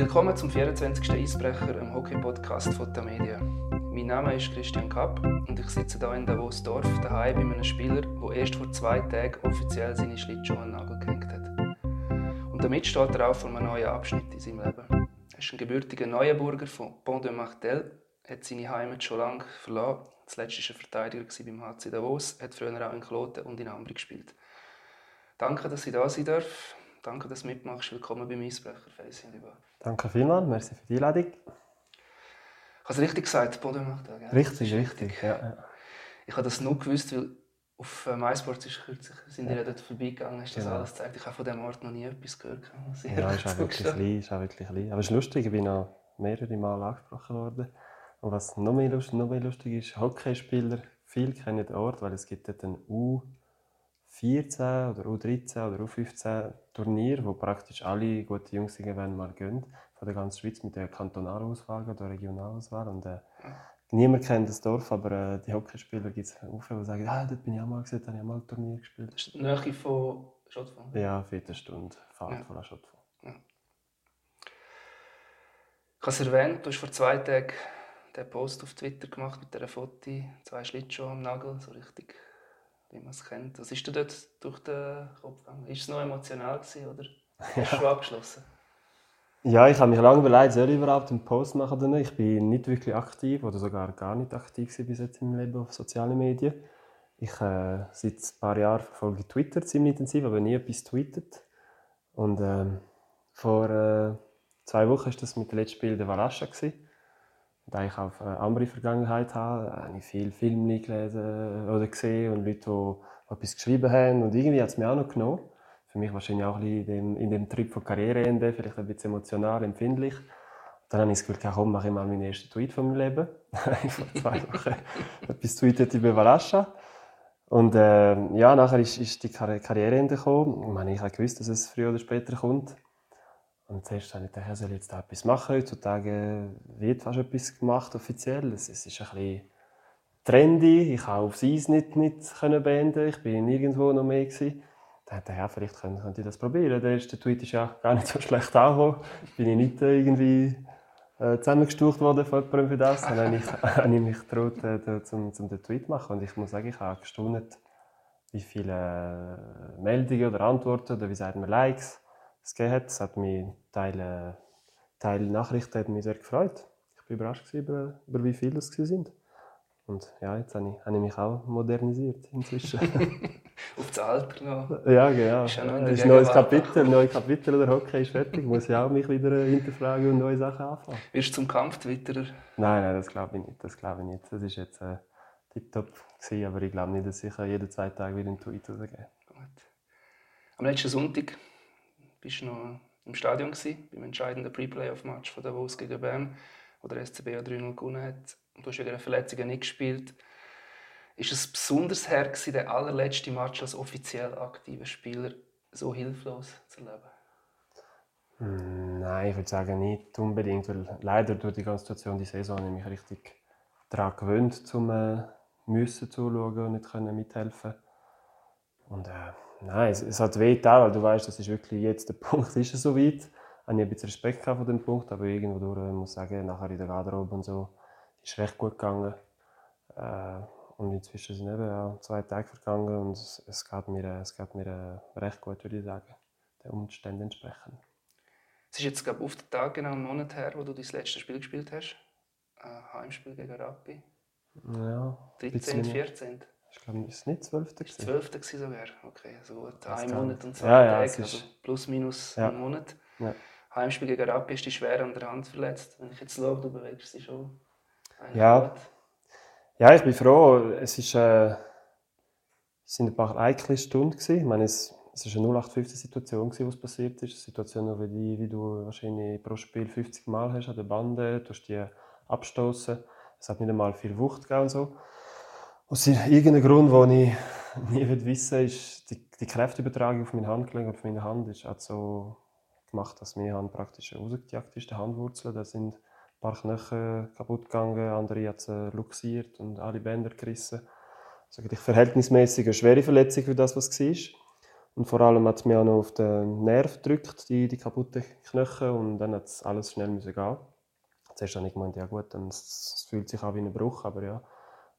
Willkommen zum 24. Eisbrecher im Hockey-Podcast von der Media. Mein Name ist Christian Kapp und ich sitze hier in Davos-Dorf daheim bei einem Spieler, der erst vor zwei Tagen offiziell seine Schlittschuhe an den Nagel gehängt hat. Und damit steht er auch vor einem neuen Abschnitt in seinem Leben. Er ist ein gebürtiger Neuenburger von Pont de Martel, hat seine Heimat schon lange verlassen. Zuletzt war er Verteidiger beim HC Davos, hat früher auch in Kloten und in Ambri gespielt. Danke, dass ich da sein darf. Danke, dass du mitmachst. Willkommen beim Eisbrecher, Facey Danke vielmals, merci für die Einladung. Ich habe es richtig gesagt, Bodenmarkt. Ja. Richtig, richtig, ja. Ich habe das nur gewusst, weil auf äh, MySports ist kürzlich, sind ja. dort vorbeigegangen, hast das genau. alles gezeigt. Ich habe von diesem Ort noch nie etwas gehört. Ja, ist auch wirklich klein, ist auch wirklich klein. Aber es ist lustig, ich bin noch mehrere Mal angesprochen worden. Und was noch mehr lustig, noch mehr lustig ist, Hockeyspieler, viele kennen den Ort, weil es gibt dort einen U- 14 oder U13 oder U15 Turnier, wo praktisch alle guten Jungs irgendwann mal gehen, von der ganzen Schweiz mit der Kantonalauswahl oder Regionalauswahl. Und, äh, niemand kennt das Dorf, aber äh, die Hockeyspieler gibt es viele, die sagen, ah, dort bin ich auch mal gesehen, da habe ich auch mal ein Turnier gespielt. Das ist die Nähe von Schottfond? Ja, Viertelstunde Fahrt ja. von Schottfond. Ja. Ich habe es erwähnt, du hast vor zwei Tagen den Post auf Twitter gemacht mit dieser Foto, zwei Schlittschuhe am Nagel, so richtig wie man es kennt. Was ist dir dort durch den Kopf gegangen? Ist es noch emotional gewesen, oder hast du ja. schon abgeschlossen? Ja, ich habe mich lange überlegt, soll ich überhaupt einen Post machen oder nicht. Ich bin nicht wirklich aktiv oder sogar gar nicht aktiv bis jetzt im Leben auf sozialen Medien. Ich äh, seit ein paar Jahren verfolge Twitter ziemlich intensiv, aber nie etwas tweetet. Und äh, vor äh, zwei Wochen war das mit dem letzten Spiel der Valascha. Gewesen da ich auf eine andere Vergangenheit habe, habe ich viele Filme gelesen oder gesehen und Leute, die etwas geschrieben haben. Und irgendwie hat es mich auch noch genommen. Für mich wahrscheinlich auch ein bisschen in dem, in dem Trip von Karriereende, vielleicht ein bisschen emotional, empfindlich. Dann habe ich das Gefühl, komm, mache ich mal meinen ersten Tweet von meinem Leben. Vor zwei Wochen etwas tweetet über Valascha. Und äh, ja, nachher ist, ist die Karriereende gekommen. Ich meine, ich habe gewusst, dass es früher oder später kommt. Und zuerst habe ich gedacht, soll ich jetzt etwas machen? Heutzutage wird fast etwas gemacht, offiziell. Es, ist ein bisschen trendy. Ich konnte aufs Eis nicht, nicht beenden. Ich war nirgendwo noch mehr. Gewesen. Dann dachte ich, ja, vielleicht könnte, könnte ich das probieren. Der erste Tweet ist ja gar nicht so schlecht angekommen. Bin ich nicht irgendwie äh, zusammengestucht worden von jemandem für das. Dann habe ich, habe ich mich getraut, äh, zum, zum den Tweet zu machen. Und ich muss sagen, ich habe gestaunt, wie viele äh, Meldungen oder Antworten oder wie sagt man Likes es gegeben hat. Es hat mich Teil, äh, Teil Nachrichten hat mich sehr gefreut. Ich war überrascht über, über wie viele es sind. Und ja, jetzt habe ich, habe ich mich auch modernisiert inzwischen. Auf das Alter noch. Ja, genau. Ist, ja ist ein neues Kapitel, neues Kapitel der Hockey ist fertig. Muss ich auch mich wieder äh, hinterfragen und neue Sachen anfangen. Wirst du zum Kampf Twitterer? Nein, nein, das glaube ich nicht. Das glaube ich nicht. Das ist jetzt äh, tiptop gewesen, aber ich glaube nicht, dass ich jeden zwei Tage wieder einen Tweet rausgebe. Am letzten Sonntag bist du noch im Stadion gewesen, beim entscheidenden Pre-Playoff-Match von Davos gegen Bern, wo der SCB ja 3-0 gewonnen hat. Und du hast wegen einer Verletzung nicht gespielt. Ist es besonders her, den allerletzten Match als offiziell aktiver Spieler so hilflos zu erleben? Hm, nein, ich würde sagen nicht unbedingt, weil leider durch die ganze Situation die Saison habe ich mich richtig daran gewöhnt, zum äh, müssen zuschauen und nicht können mithelfen. Und äh, Nein, es, es hat weh da, weil du weißt, das ist wirklich jetzt der Punkt, ist es soweit. Ich habe ein bisschen Respekt von dem Punkt, aber irgendwo durch, ich muss sagen, nachher in der Garderobe und so, ist recht gut gegangen. Äh, und inzwischen sind eben auch zwei Tage vergangen und es, es geht mir, es geht mir äh, recht gut, würde ich sagen, den Umständen entsprechend. Es ist jetzt, glaube ich, auf den Tag genau einen Monat her, wo du dein letztes Spiel gespielt hast. Ein Heimspiel gegen Rappi. Ja. 13, 14. Ich glaube, es nicht 12. Das war 12. sogar. Okay, also gut. Ein Monat und zwei ja, ja, Tage, also plus minus ja. einen Monat. Ja. Heimspiel gegen Rappi ist die schwer an der Hand verletzt. Wenn ich jetzt schaue, du bewegst dich schon. Ja. ja, ich bin froh. Es, ist, äh, es sind ein paar eikle Stunden. Gewesen. Ich meine, es, es war eine 0815-Situation, was passiert ist. Eine Situation, wie, die, wie du wahrscheinlich pro Spiel 50 Mal hast an der Bande, du hast die abstoßen. Es hat nicht einmal viel Wucht gegeben und so. Aus irgendeinem Grund, den ich nie wissen will, ist die, die Kräfteübertragung auf mein Handgelenk und auf meine Hand ist hat so gemacht, dass meine Hand praktisch rausgejagt ist, die Handwurzeln. Da sind ein paar Knochen kaputt gegangen, andere hat sie luxiert und alle Bänder gerissen. Also eigentlich verhältnismäßig eine schwere Verletzung für das, was war. Und vor allem hat es mir auch noch auf den Nerv gedrückt, die, die kaputten Knochen. Und dann hat es alles schnell müssen gehen. Zuerst habe ich gemeint, ja gut, dann es fühlt sich auch wie ein Bruch, aber ja.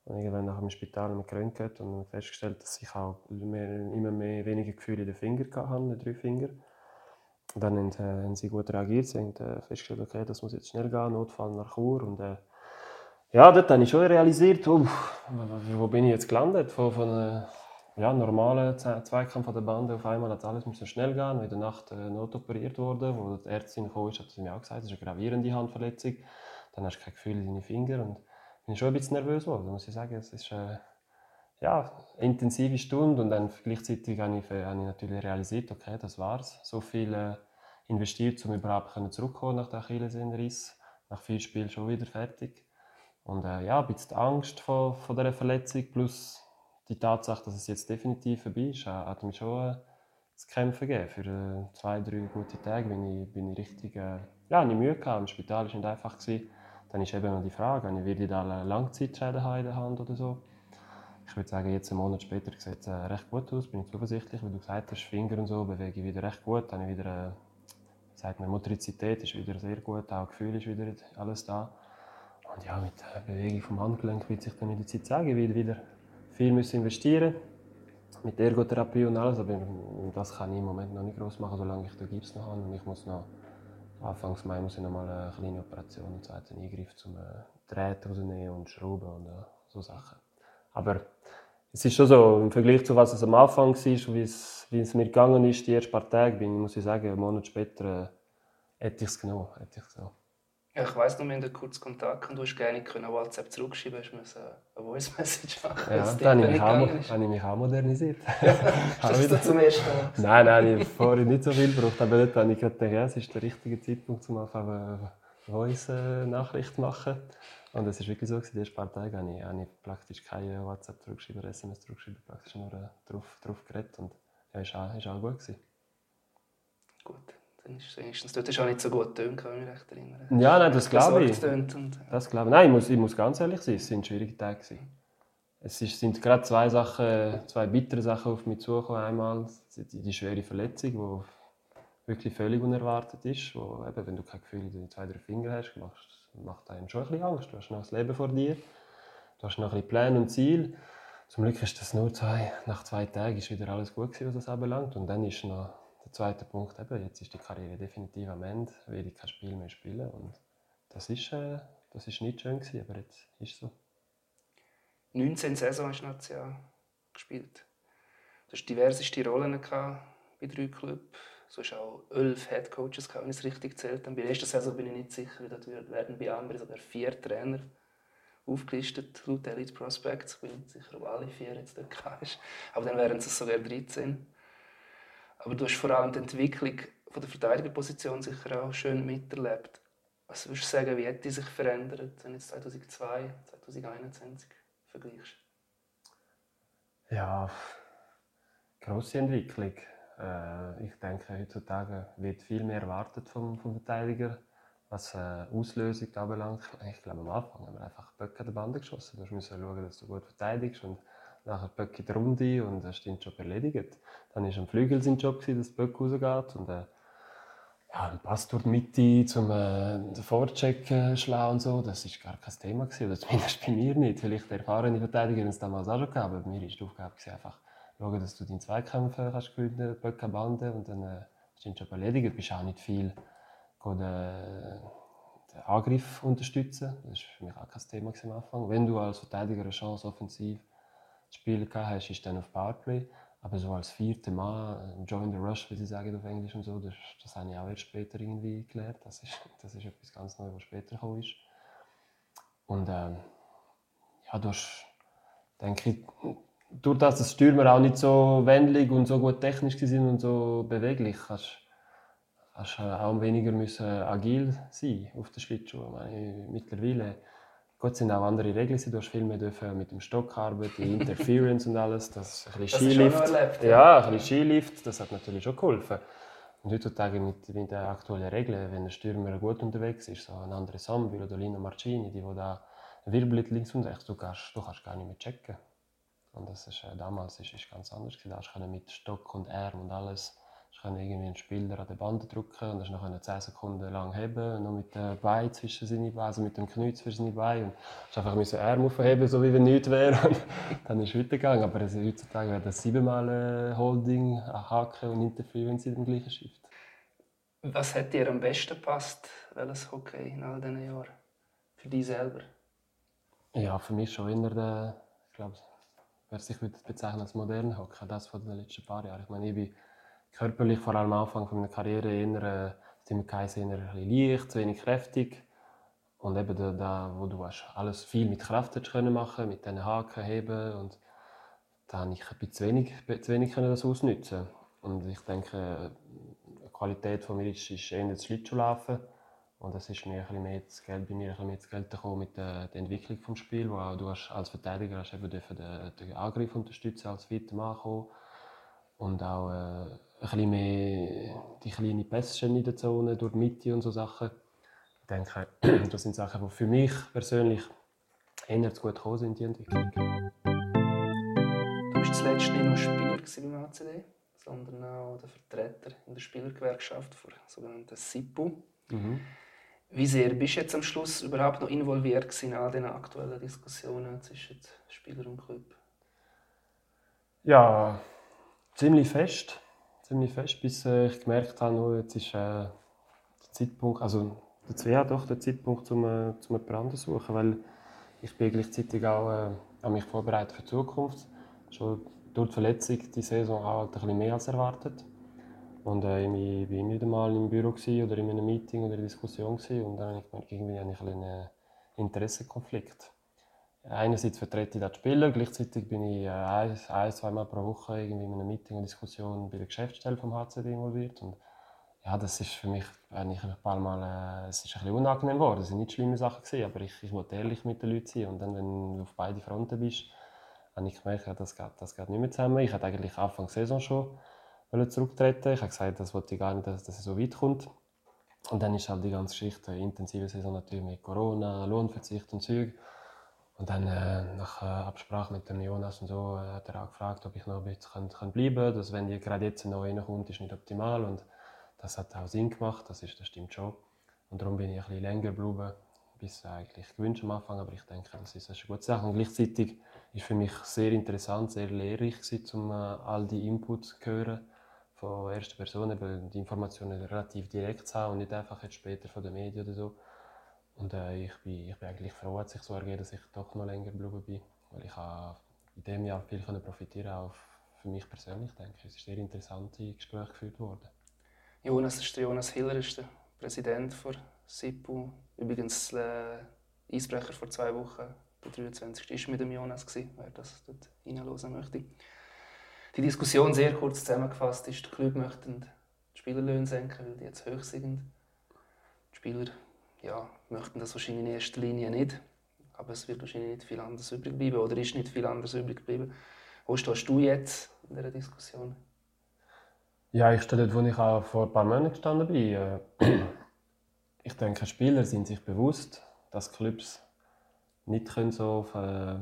Und irgendwann nach dem Spital mit geröntgt und festgestellt, dass ich auch mehr, immer mehr weniger Gefühle in den Fingern hatte, in den drei Fingern. Und dann haben, äh, haben sie gut reagiert, sie haben äh, festgestellt, okay, das muss jetzt schnell gehen, Notfall nach Chur. Und, äh, ja, dort habe ich schon realisiert, oh, wo bin ich jetzt gelandet? Von, von einem ja, normalen Zweikampf an der Bande auf einmal hat alles müssen schnell gehen. Und in der Nacht äh, notoperiert worden, wo die Ärztin kam, hat sie mir auch gesagt, das ist eine gravierende Handverletzung. Dann hast du kein Gefühl in deinen Fingern und bin schon ein bisschen nervös geworden, muss ich sagen. Es ist äh, ja, eine intensive Stunde und dann gleichzeitig habe ich, habe ich natürlich realisiert, okay, das war's. So viel äh, investiert, um überhaupt zurückzukommen nach der Achillessehnenriss. Nach vier Spielen schon wieder fertig. Und äh, ja, ein bisschen Angst vor, vor dieser Verletzung plus die Tatsache, dass es jetzt definitiv vorbei ist, hat mir schon äh, zu kämpfen gegeben. Für äh, zwei, drei gute Tage bin ich, bin ich richtig äh, ja, nicht Mühe gehabt. Im Spital war es nicht einfach. Gewesen. Dann ist eben noch die Frage, werde ich da Langzeitschäden haben in der Hand oder so. Ich würde sagen, jetzt einen Monat später sieht es äh, recht gut aus, bin ich zuversichtlich, wie du gesagt hast, Finger und so bewege ich wieder recht gut, dann wieder, äh, sagt man, Motorizität ist wieder sehr gut, auch Gefühl ist wieder alles da. Und ja, mit der Bewegung vom Handgelenk wird sich dann in der Zeit ich werde wieder viel müssen investieren mit Ergotherapie und alles, aber das kann ich im Moment noch nicht groß machen, solange ich den Gips noch habe und ich muss noch Anfangs Mai muss ich noch mal eine kleine Operation, einen zweiten Eingriff zum äh, Drähte rausnehmen und Schrauben und äh, so Sachen. Aber es ist schon so, im Vergleich zu was es am Anfang war, wie es, wie es mir gegangen ist, die ersten paar Tage, bin, muss ich sagen, einen Monat später äh, hätte ich es genommen. Hätte ich's genommen. Ja, ich weiss noch, wir hatten kurz Kontakt und du hast gerne können WhatsApp zurückschreiben, hast müssen eine Voice Message machen. Ja, da habe ich, habe ich mich auch modernisiert. hast du zum ersten Mal? Nein, nein, ich habe vorher nicht so viel gebraucht, aber dort habe ich gedacht, ja, es ist der richtige Zeitpunkt, um auf eine Voice-Nachricht zu machen. Und es war wirklich so, die ersten paar Tage habe ich, habe ich praktisch keine WhatsApp zurückgeschrieben, SMS zurückgeschrieben, praktisch nur äh, drauf, drauf geredet und ja, ist auch, ist auch gut gewesen. Gut. Dann ist es wenigstens, dort ist auch nicht so gut getönt, kann ich mich recht erinnern. Ja, nein, das glaube ich. Und, das glaube ich. Nein, ich muss, ich muss ganz ehrlich sein, es waren schwierige Tage. Es sind gerade zwei Sachen, zwei bittere Sachen auf mich zugekommen. Einmal die, die schwere Verletzung, die wirklich völlig unerwartet ist. Wo, eben, wenn du kein Gefühl in den zwei, drei Fingern hast, machst, macht einem schon ein bisschen Angst. Du hast noch das Leben vor dir. Du hast noch ein bisschen Pläne und Ziel. Zum Glück ist das nur zwei, nach zwei Tagen ist wieder alles gut gewesen, was das anbelangt. Und dann ist noch der zweite Punkt, eben, jetzt ist die Karriere definitiv am Ende, will ich kein Spiel mehr spielen. Und das ist, äh, das ist nicht schön gewesen, aber jetzt ist es so. 19 Saison hast du National gespielt. Du hast diverseste Rollen gehabt bei drei Clubs. Du hast auch elf Headcoaches gehabt, wenn ich es richtig zählt habe. Bei der ersten Saison bin ich nicht sicher, dort werden bei Ambri sogar vier Trainer aufgelistet, laut Elite Prospects. Ich bin nicht sicher, ob alle vier jetzt dort hast. Aber dann wären es sogar 13. Aber du hast vor allem die Entwicklung von der Verteidigerposition sicher auch schön miterlebt. Was würdest du sagen, wie hat die sich verändert, wenn du 2002, 2021 vergleichst? Ja, grosse Entwicklung. Äh, ich denke, heutzutage wird viel mehr erwartet vom, vom Verteidiger, was äh, Auslösung anbelangt. Ich glaube, am Anfang haben wir einfach Böcke an der Bande geschossen. Du musst schauen, dass du gut verteidigst und nachher in der Runde und dann ist dein Job erledigt. Dann war am Flügel sein Job, dass Böck rausgeht und äh, ja, ein Pass durch die Mitte äh, den Vorcheck äh, schlagen und so, das war gar kein Thema gewesen, zumindest bei mir nicht. Vielleicht erfahrene Verteidiger haben es damals auch schon gehabt, aber bei mir war die Aufgabe einfach schauen, dass du deinen Zweikämpfe kannst gewinnen, Böcke Bande und dann äh, ist dein Job erledigt. Du bist auch nicht viel den, den Angriff unterstützen. Das war für mich auch kein Thema am Anfang. Wenn du als Verteidiger eine Chance offensiv Spiel hast, ist dann auf Powerplay. Aber so als vierter Mann, äh, Join the Rush, wie sie sagen auf Englisch und so, das, das habe ich auch erst später irgendwie gelernt. Das ist, das ist etwas ganz Neues, was später gekommen ist. Und ähm, ja, du hast, denke ich, durch das, dass Stürmer auch nicht so wendig und so gut technisch sind und so beweglich, hast, hast auch weniger müssen agil sein auf der Schlittschuh. Ich Gott sind auch andere Regeln. Du hast viel mehr dürfen mit dem Stock arbeiten, Interference und alles. Das ein bisschen Skilift. Erlebt, ja. ja, ein bisschen Skilift, das hat natürlich schon geholfen. Und heutzutage mit, mit den aktuellen Regeln, wenn ein Stürmer gut unterwegs ist, so ein anderer Sambi oder Lino Marcini, die, die da wirbelt links und rechts, du kannst, du kannst gar nicht mehr checken. Und das ist, äh, damals ist, ist ganz anders. Da hast du mit Stock und Arm und alles du irgendwie einen Spieler an der Bande drücken und dann noch 10 Sekunden lang heben, noch mit dem Bein zwischen seine Beine, also mit dem Knie zwischen seine Beine. Und du einfach mit Arm aufheben, so wie wenn nichts wäre. Und dann ist es weitergegangen. Aber es ist heutzutage wäre das siebenmal Holding, Haken und Interview, wenn sie dem gleichen Shift. Was hat dir am besten gepasst, welches Hockey in all diesen Jahren? Für dich selber? Ja, für mich schon immer der, ich glaube, wer sich bezeichnen als modernen Hockey, das von den letzten paar Jahren. Ich meine, ich bin körperlich vor allem am Anfang meiner Karriere eher, äh, immer eher leicht, zu wenig kräftig. Und eben da, da, wo du hast alles viel mit Kraft können machen, mit diesen Haken heben und da ich ein zu wenig, zu wenig können das ausnutzen. Und ich denke, die Qualität von mir ist, ist eher das Schlittschuhlaufen. Und das ist mir ein bisschen mehr das Geld, bei mir ein mehr das Geld gekommen mit der, der Entwicklung des Spiels, wo auch du hast, als Verteidiger hast eben den, den Angriff unterstützen als weiter Mann und auch äh, ein bisschen mehr die kleinen Pässe in der Zone durch die Mitte und so Sachen. Ich denke, das sind Sachen, die für mich persönlich eher zu gut gekommen sind, die Entwicklung. Du bist zuletzt nicht nur Spieler beim ACD, sondern auch der Vertreter in der Spielergewerkschaft der sogenannten SIPU. Mhm. Wie sehr bist du jetzt am Schluss überhaupt noch involviert in all den aktuellen Diskussionen zwischen Spieler und Club? Ja, ziemlich fest. Ziemlich fest, bis äh, ich gemerkt habe, oh, jetzt ist äh, der Zeitpunkt, also jetzt wäre doch der Zeitpunkt, um, äh, um jemand anderes zu suchen, weil ich bin gleichzeitig auch äh, an mich vorbereitet für die Zukunft. Schon durch die Verletzung die Saison auch halt ein bisschen mehr als erwartet. Und äh, ich war nicht einmal im Büro oder in einem Meeting oder in einer Diskussion und dann habe ich gemerkt, irgendwie habe ich einen äh, Interessenkonflikt. Einerseits vertrete ich die Spieler, gleichzeitig bin ich äh, ein, ein zwei Mal pro Woche irgendwie in einem Meeting und Diskussion bei der Geschäftsstelle vom HCD involviert. Und ja, das ist für mich eigentlich ein paar Mal, äh, ist ein bisschen unangenehm geworden. Es waren nicht schlimme Sachen, gewesen, aber ich, ich wollte ehrlich mit den Leuten sein. Und dann, wenn du auf beide Fronten bist, habe ich gemerkt, ja, das, geht, das geht nicht mehr zusammen. Ich hatte eigentlich Anfang der Saison schon zurücktreten. Ich habe gesagt, das wollte ich gar nicht, dass, dass es so weit kommt. Und dann ist halt die ganze Geschichte, intensive Saison natürlich mit Corona, Lohnverzicht und Zeug. Und dann äh, nach äh, Absprache mit dem Jonas und so äh, hat er auch gefragt, ob ich noch ein bisschen kann, bleiben kann. Wenn die gerade jetzt neu reinkommt, ist nicht optimal. Und das hat auch Sinn gemacht, das, ist, das stimmt schon. Und darum bin ich ein bisschen länger geblieben, bis eigentlich gewünscht am Anfang. Aber ich denke, das ist eine gute Sache. Und gleichzeitig war für mich sehr interessant, sehr lehrreich gewesen, um äh, all die Inputs zu hören von erster Person, eben die Informationen relativ direkt zu haben und nicht einfach jetzt später von den Medien oder so. Und äh, ich, bin, ich bin eigentlich froh, dass sich so ergeben, dass ich doch noch länger geblieben bin, weil ich habe in diesem Jahr viel profitieren auch für mich persönlich, denke ich. Es sind sehr interessante Gespräche geführt worden. Jonas, ist der Jonas Hiller ist der Präsident der SIPU. Übrigens der äh, Eisbrecher vor zwei Wochen, der 23. war mit dem Jonas, wer das dort reinhören möchte. Die Diskussion sehr kurz zusammengefasst ist, die Club möchten die Spielerlöhne senken, weil die jetzt hoch sind. Die Spieler ja, möchten das wahrscheinlich in erster Linie nicht. Aber es wird wahrscheinlich nicht viel anders übrig bleiben oder ist nicht viel anders übrig geblieben. Wo stehst du jetzt in dieser Diskussion? Ja, ich stehe dort, wo ich auch vor ein paar Monaten gestanden bin. Äh, ich denke, Spieler sind sich bewusst, dass Clubs nicht können so auf, äh,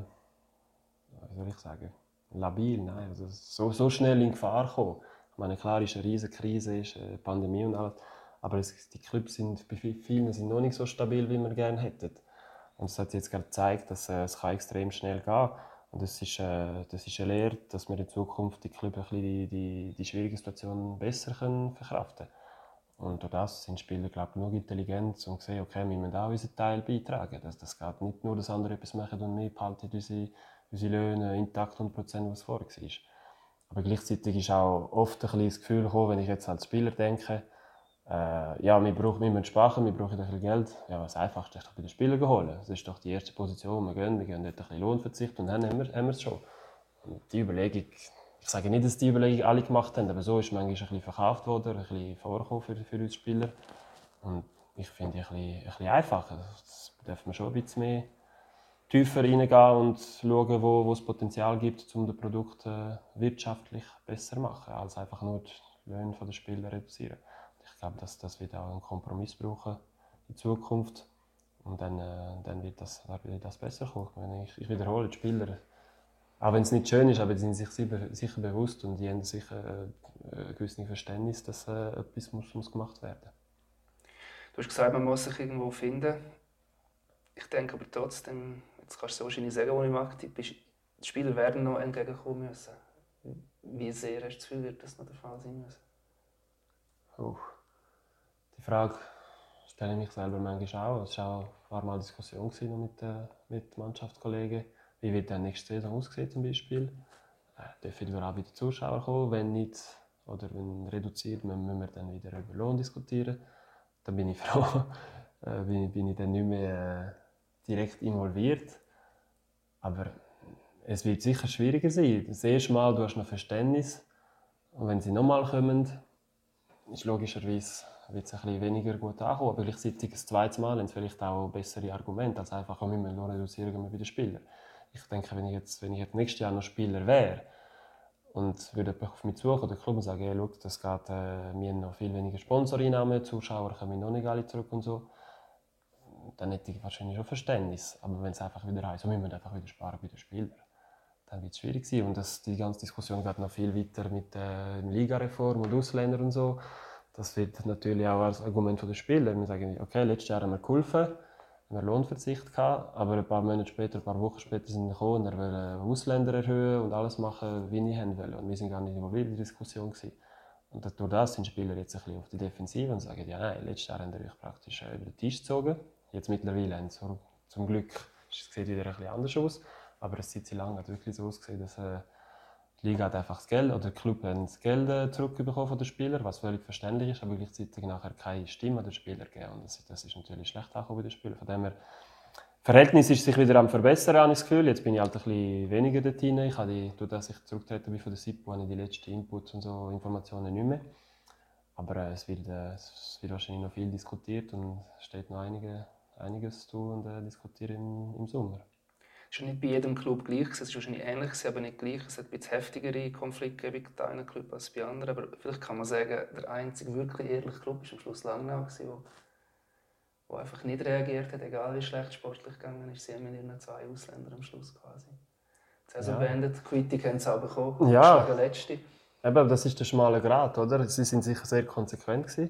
wie soll ich sagen, labil, nein, also so, so schnell in Gefahr kommen. Ich meine, klar ist eine riesige Krise, ist eine Pandemie und alles. Aber es, die Clubs sind bei vielen sind noch nicht so stabil, wie wir gerne hätten. Und es hat jetzt gerade gezeigt, dass äh, es kann extrem schnell gehen und das ist, äh, das ist eine Lehre, dass wir in Zukunft die Clubs ein die, die, die schwierigen Situationen besser können verkraften können. Und durch das sind Spieler glaube ich, genug intelligent und sehen, okay, wir müssen auch unseren Teil beitragen. Das, das geht nicht nur, dass andere etwas machen und wir behalten unsere, unsere Löhne intakt und Prozent, was vorher war. Aber gleichzeitig ist auch oft ein das Gefühl gekommen, wenn ich jetzt als Spieler denke, äh, ja, wir, brauchen, wir müssen wir brauchen ein bisschen Geld. Ja, das Einfachste ist doch bei den Spielern holen. Das ist doch die erste Position, wir gehen, wir gehen dort ein bisschen Lohnverzicht und dann haben wir, haben wir es schon. Und die Überlegung, ich sage nicht, dass die Überlegung alle gemacht haben, aber so ist manchmal ein bisschen verkauft worden, ein bisschen vorgekommen für, für uns Spieler. Und ich finde es ein ein bisschen einfacher. Das dürfen wir schon ein bisschen mehr tiefer reingehen und schauen, wo, wo es Potenzial gibt, um das Produkt äh, wirtschaftlich besser zu machen, als einfach nur die Löhne der Spieler reduzieren ich glaube, dass das wird auch einen Kompromiss brauchen in Zukunft. Und dann, äh, dann wird, das, wird das besser kommen. Ich, ich wiederhole, die Spieler auch wenn es nicht schön ist, aber die sind sich sicher bewusst und die haben sicher äh, ein gewisses Verständnis, dass äh, etwas muss, muss gemacht werden muss. Du hast gesagt, man muss sich irgendwo finden. Ich denke aber trotzdem, jetzt kannst du es wahrscheinlich sagen, wo ich mache, die Spieler werden noch entgegenkommen müssen. Wie sehr hast du das Gefühl, wird das noch der Fall sein müssen? Oh. Frage stelle ich mich selber manchmal auch. Es war auch ein paar Mal Diskussion mit, äh, mit Mannschaftskollegen wie wird der nächste Saison aussehen zum Beispiel? Äh, dürfen auch wieder Zuschauer kommen? Wenn nicht, oder wenn reduziert, müssen wir dann wieder über Lohn diskutieren. Dann bin ich froh, äh, bin, bin ich dann nicht mehr äh, direkt involviert. Aber es wird sicher schwieriger sein. Das erste Mal du hast noch Verständnis und wenn sie nochmal kommen, ist logischerweise wird es weniger gut ankommen. Aber gleichzeitig das zweite Mal haben sie vielleicht auch bessere Argumente als einfach, wir müssen reduzieren bei den Spielern ich denke, wenn ich jetzt, wenn ich jetzt nächstes Jahr noch Spieler wäre und würde auf mich suchen oder Club und sagen, hey, schau, das geht, äh, wir haben noch viel weniger Sponsoreinnahmen, Zuschauer kommen noch nicht alle zurück und so, dann hätte ich wahrscheinlich schon Verständnis. Aber wenn es einfach wieder heißt, müssen wir einfach wieder sparen bei den Spielern, dann wird es schwierig sein. Und das, die ganze Diskussion geht noch viel weiter mit der äh, Ligareform und Ausländern und so. Das wird natürlich auch als Argument der Spieler. Wir sagen, okay, letztes Jahr haben wir geholfen, einen Lohnverzicht gehabt, aber ein paar Monate später, ein paar Wochen später sind wir gekommen und er wollte Ausländer erhöhen und alles machen, wie ich wollte. Und wir sind gar nicht involviert in die Diskussion gewesen. Und durch das sind Spieler jetzt ein bisschen auf die Defensive und sagen, ja nein, letztes Jahr haben wir euch praktisch über den Tisch gezogen. Jetzt mittlerweile haben sie, zum Glück, es sieht wieder ein bisschen anders aus, aber es sieht lang hat wirklich so ausgesehen, dass äh, die Liga hat einfach das Geld, oder der Club hat das Geld äh, zurückbekommen von den Spielern, was völlig verständlich ist, aber gleichzeitig nachher keine Stimme den Spieler gegeben. Und das, das ist natürlich schlecht auch bei den Spielern. Von dem her, Verhältnis ist sich wieder am verbessern, habe ich das Gefühl. Jetzt bin ich halt ein bisschen weniger dort drin. Ich habe die, durch dass ich zurückgetreten bin von der SIPO, habe ich die letzten Inputs und so Informationen nicht mehr. Aber äh, es, wird, äh, es wird wahrscheinlich noch viel diskutiert und es steht noch einige, einiges zu und äh, diskutieren im, im Sommer. Es war nicht bei jedem Club gleich, es war wahrscheinlich ähnlich, aber nicht gleich. Es hat ein bisschen heftigere Konflikte bei einem Club als bei anderen. Aber vielleicht kann man sagen, der einzige wirklich ehrliche Club war am Schluss Langnau, wo, wo einfach nicht reagiert hat, egal wie schlecht sportlich gegangen ist. Sie haben mit ihren zwei Ausländern am Schluss quasi. Die Saison ja. beendet, Quittung haben sie auch bekommen, ja. der letzte. Eben, das ist der schmale Grat, oder? Sie sind sicher sehr konsequent gewesen.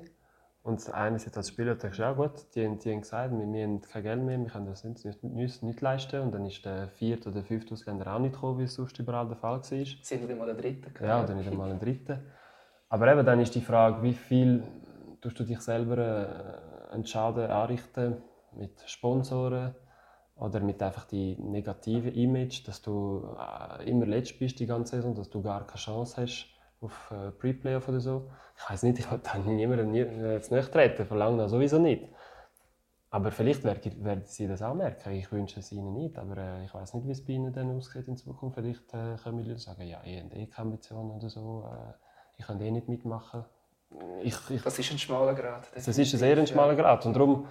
Und einerseits als Spieler du, ja gut, die, die haben gesagt, wir, wir haben kein Geld mehr, wir können das nicht, nicht, nicht leisten. Und dann ist der vierte oder fünfte Ausländer auch nicht gekommen, wie es sonst überall der Fall war. Sind nicht einmal ein Dritter. Ja, oder nicht einmal ein Dritter. Aber eben dann ist die Frage, wie viel tust du dich selber äh, einen Schaden anrichten mit Sponsoren oder mit einfach die negative Image, dass du äh, immer letzt bist die ganze Saison, dass du gar keine Chance hast auf äh, Pre-Playoff oder so. Ich weiß nicht, ich wollte niemandem nie, äh, zu nahe treten, verlange das sowieso nicht. Aber vielleicht werden sie das auch merken. Ich wünsche es ihnen nicht, aber äh, ich weiß nicht, wie es bei ihnen dann aussieht in Zukunft. Vielleicht äh, können wir sagen, ja, ich habe eh keine Ambitionen oder so, äh, ich kann eh nicht mitmachen. Ich, ich, das ist ein schmaler Grad. Das ist ein sehr ein schmaler Grad. Und darum,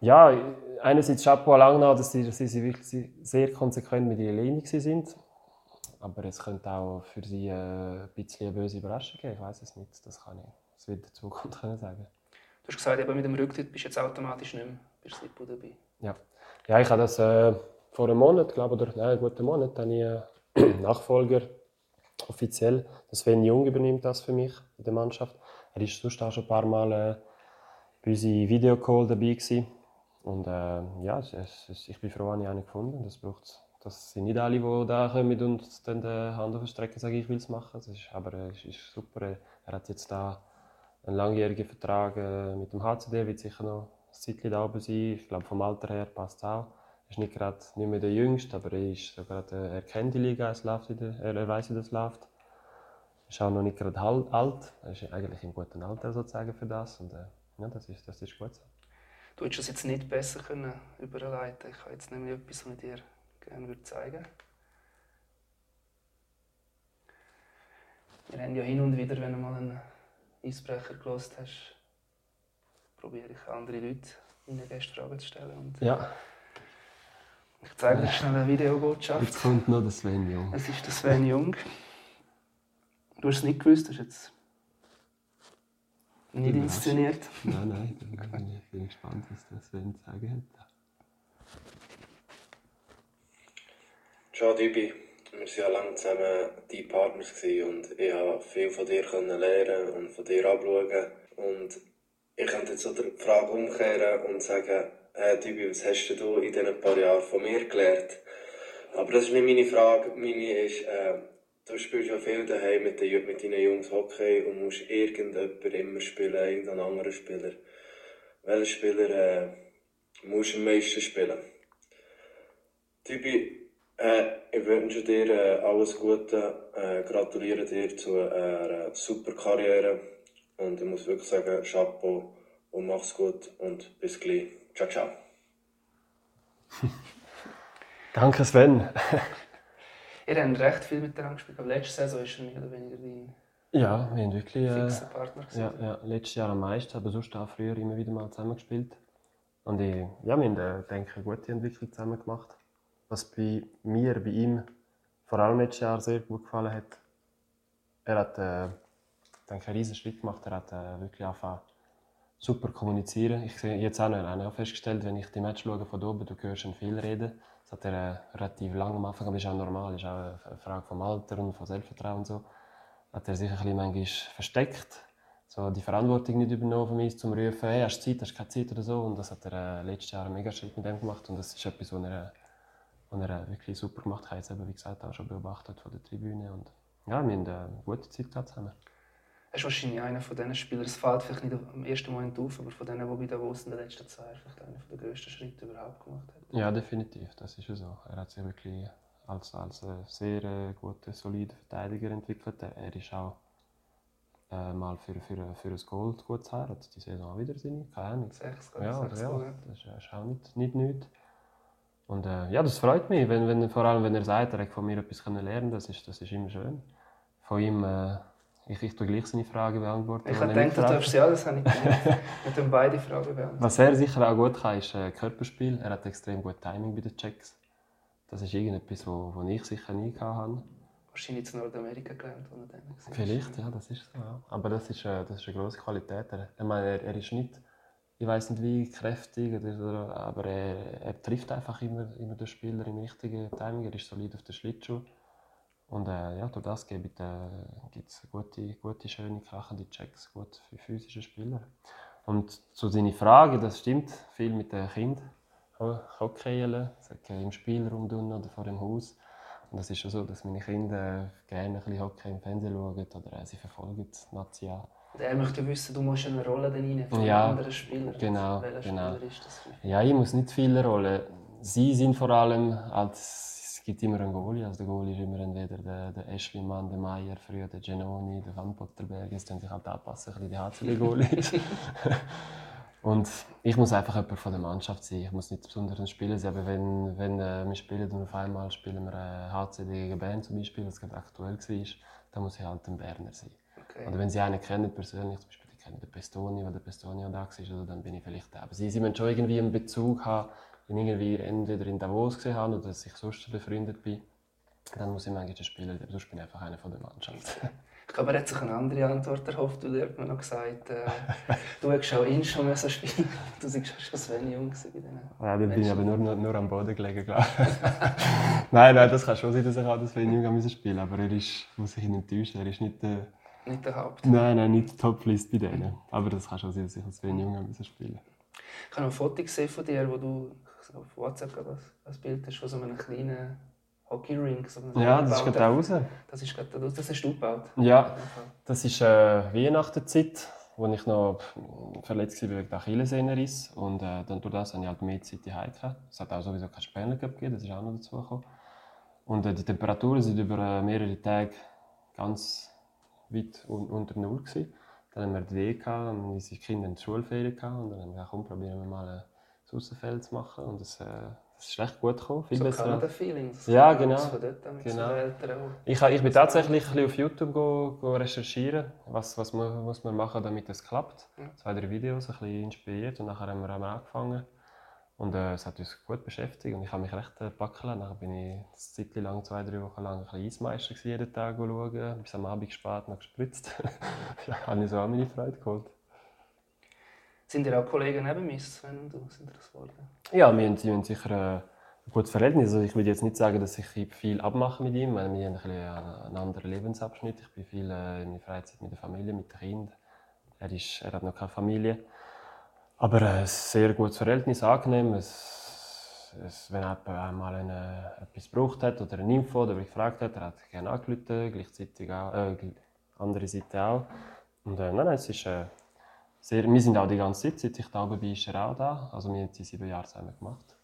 ja, einerseits Chapeau Langnau, dass sie, dass sie wirklich sehr konsequent mit ihrer Linie sind. Aber es könnte auch für sie äh, ein bisschen eine böse Überraschung geben. Ich weiß es nicht. Das kann ich. Das wird der Zukunft können sagen. Du hast gesagt, eben mit dem Rücktritt bist du jetzt automatisch nicht mehr bei Slipo dabei. Ja. ja, ich habe das äh, vor einem Monat, glaube oder nein, einen guten Monat, habe ich äh, Nachfolger offiziell. Sven Jung übernimmt das für mich in der Mannschaft. Er ist sonst auch schon ein paar Mal äh, bei unserem Videocall dabei gewesen. Und äh, ja, es, es, ich bin froh, dass ich einen gefunden Das braucht das sind nicht alle, die da kommen und dann die Hand auf die Strecke sagen, ich will es machen. Das ist, aber es ist super. Er hat jetzt da einen langjährigen Vertrag äh, mit dem HCD, wird sicher noch ein Zeitchen da oben sein. Ich glaube, vom Alter her passt es auch. Er ist nicht gerade nicht mehr der Jüngste, aber er, ist grad, äh, er kennt die Liga, es läuft der, er, weiß, wie das läuft. Er ist auch noch nicht gerade alt. Er ist eigentlich im guten Alter sozusagen für das. Und, äh, ja, das, ist, das ist gut so. Du hättest das jetzt nicht besser können überleiten Ich habe jetzt nämlich etwas mit dir gerne würde zeigen Wir haben ja hin und wieder, wenn du mal einen Eisbrecher gelost hast, probiere ich andere Leute meine Gästefragen zu stellen. Und ja. Ich zeige dir schnell eine Videobotschaft. Jetzt kommt noch der Sven Jung. Es ist der Sven Jung. Du hast es nicht gewusst, das ist jetzt nicht inszeniert. Nein, nein, ich bin gespannt, was der Sven sagen hat. Ciao Dibi, wir waren ja lange zusammen die Partners und ich konnte viel von dir lernen und von dir abschauen. Und ich könnte jetzt so die Frage umkehren und sagen, hey, Tibi, was hast du in diesen paar Jahren von mir gelernt? Aber das ist nicht meine Frage. Meine ist, äh, du spielst ja viel daheim mit, mit deinen Jungs Hockey und musst irgendjemand immer spielen, irgendeinen anderen Spieler. Welchen Spieler äh, musst du am meisten spielen? Tibi, äh, ich wünsche dir äh, alles Gute, äh, gratuliere dir zu einer super Karriere und ich muss wirklich sagen, Chapeau und mach's gut und bis gleich. Ciao, ciao. Danke Sven. Ihr habt recht viel miteinander gespielt, aber letzte Saison ist er mehr oder weniger dein ja, wir haben wirklich äh, Partner ja, ja, letztes Jahr am meisten, aber sonst auch früher immer wieder mal zusammen gespielt. Und ich, ja, wir haben, äh, denke eine gute Entwicklung zusammen gemacht. Was bei mir, bei ihm vor allem letztes Jahr sehr gut gefallen hat, er hat äh, denke, einen riesen Schritt gemacht. Er hat äh, wirklich angefangen, super kommunizieren. Ich sehe jetzt auch noch, auch festgestellt, wenn ich die Match schaue von oben, du hörst ihn viel reden. Das hat er äh, relativ lange am Anfang, aber ist auch normal, das ist auch eine Frage vom Alter und von Selbstvertrauen und so. Hat er sich ein manchmal versteckt, so die Verantwortung nicht übernommen von mir, zum rufen, hey, hast du Zeit, hast du keine Zeit oder so. Und das hat er äh, letztes Jahr einen mega Schritt mit dem gemacht und das ist etwas, was er, was er wirklich super gemacht hat. Ich habe es eben, wie gesagt, auch schon beobachtet von der Tribüne und ja, wir haben eine gute Zeit zusammen. Er ist wahrscheinlich einer von diesen Spielern, es fällt vielleicht nicht am ersten Moment auf, aber von denen, die bei Davos in den letzten zwei Jahren vielleicht einer der grössten Schritte überhaupt gemacht hat. Ja, definitiv, das ist so. Er hat sich wirklich als, als sehr äh, guter, solider Verteidiger entwickelt. Er ist auch äh, mal für, für, für ein Gold gut her, hat die Saison auch wieder seine, keine Ahnung. Sechs, ja, sechs ja, das ist, ist auch nicht, nicht nichts. Und äh, ja, das freut mich, wenn, wenn, vor allem wenn er sagt, er hat von mir etwas lernen können, das ist, das ist immer schön. Von ihm äh, ich, ich tue gleich seine Frage beantworten. Ich habe gedacht, du darfst sie alles haben. Wir tun beide Fragen beantworten. Was er sicher auch gut kann, ist äh, Körperspiel. Er hat extrem gut Timing bei den Checks. Das ist irgendetwas, wo, wo ich sicher nie hatte. Wahrscheinlich in Nordamerika gelernt, wo er dann war. Vielleicht, ja, das ist so. Aber das ist, äh, das ist eine grosse Qualität. Er, ich meine, er, er ist nicht, ich weiß nicht wie kräftig, oder, aber er, er trifft einfach immer, immer den Spieler im richtigen Timing. Er ist solid auf den Schlittschuh. Und äh, ja, durch das gibt es gute, gute, schöne, krachende Checks, gut für physische Spieler. Und zu seiner Frage, das stimmt, viel mit den Kindern. Hockeylen, im Spielraum oder vor dem Haus. Und das ist schon so, dass meine Kinder gerne ein bisschen Hockey im Fernsehen schauen oder sie verfolgen Nazi Und er möchte wissen, du musst eine Rolle rein von ja, anderen Spielern. Genau, Welcher genau. Spieler ist das? Ja, ich muss nicht viele Rollen. Sie sind vor allem als es gibt immer einen Goalie. Also der Goalie ist immer entweder der, der Eschlimann, der Meier, früher der Genoni, der Van Potterberg. Jetzt sich halt anpassen, ein bisschen die HCD-Goalies. und ich muss einfach jemand von der Mannschaft sein. Ich muss nicht besonders ein Spieler sein, aber wenn, wenn äh, wir spielen und auf einmal spielen wir äh, HCD gegen Bern zum Beispiel, was gerade aktuell war, dann muss ich halt ein Berner sein. Okay. Oder wenn sie einen kennen persönlich, zum Beispiel ich kenne den Pestoni, weil der Pestoni da war, dann bin ich vielleicht da. Aber sie, sie müssen schon irgendwie einen Bezug haben wenn ich irgendwie entweder in Davos gesehen habe oder dass ich sonst befreundet bin, dann muss ich manchmal spielen, aber sonst bin ich einfach einer von der Mannschaft. Ich glaube, er hat sich eine andere Antwort erhofft, weil er hat mir noch gesagt, äh, du hättest auch ihn schon müssen spielen Du warst schon Sven Jung. Ja, dann bin ich aber nur, nur, nur am Boden gelegen, glaube Nein, nein, das kann schon sein, dass ich auch das Sven Jung spielen aber er ist, muss ich ihn enttäuschen, er ist nicht der... Nicht der Haupt? Nein, nein, nicht die Top-List bei denen. Aber das kann schon sein, dass ich als Sven Jung müssen spielen Ich habe noch ein Foto gesehen von dir, wo du auf WhatsApp gerade ein Bild hast von so einem kleinen Hockey-Ring. So ja, das ist gerade raus. Das ist gerade raus. Das hast du gebaut? Ja, das ist äh, Weihnachtenzeit, wo ich noch verletzt war wegen Achillessehnenriss. Und äh, dann durch das habe ich halt mehr Zeit daheim Es hat auch sowieso keine Spender gegeben, das ist auch noch dazu gekommen. Und äh, die Temperaturen sind über äh, mehrere Tage ganz weit un unter Null gewesen. Dann haben wir die Weh gehabt, und unsere Kinder in die Schulferien gehabt und dann haben wir gesagt, komm, probieren wir mal äh, Außenfeld zu machen. Und das, äh, das ist echt gut gekommen. Viel so besser. Feeling. Ja, genau. genau. Ich, ich bin tatsächlich ein bisschen auf YouTube go, go recherchieren, was, was man, muss man machen, damit es klappt. Ja. Zwei, drei Videos, ein bisschen inspiriert und nachher haben wir angefangen. Und äh, es hat uns gut beschäftigt und ich habe mich recht äh, lassen. Dann bin ich eine Zeit lang, zwei, drei Wochen lang ein bisschen Eismeister jeden Tag schauen, bis am Abend spät noch gespritzt. ja, habe ich so auch meine Freude geholt. Sind ihr auch Kollegen neben mir, Sven und du? Sind das geworden? Ja, wir haben, wir haben sicher gutes Verhältnis. Also ich würde jetzt nicht sagen, dass ich viel abmache mit ihm. Wir haben ein einen anderen Lebensabschnitt. Ich bin viel äh, in meiner Freizeit mit der Familie, mit den Kindern. Er, ist, er hat noch keine Familie. Aber äh, ein sehr gutes Verhältnis, angenehm. Es, es, wenn jemand einmal eine, etwas gebraucht hat oder eine Info oder gefragt hat, er hat gerne angerufen, gleichzeitig auch, äh, andere Seite auch. Und äh, nein, nein, es ist äh, sehr, wir sind auch die ganze Zeit, seit ich da bin, ist er auch da. Also wir haben die sieben Jahre zusammen gemacht.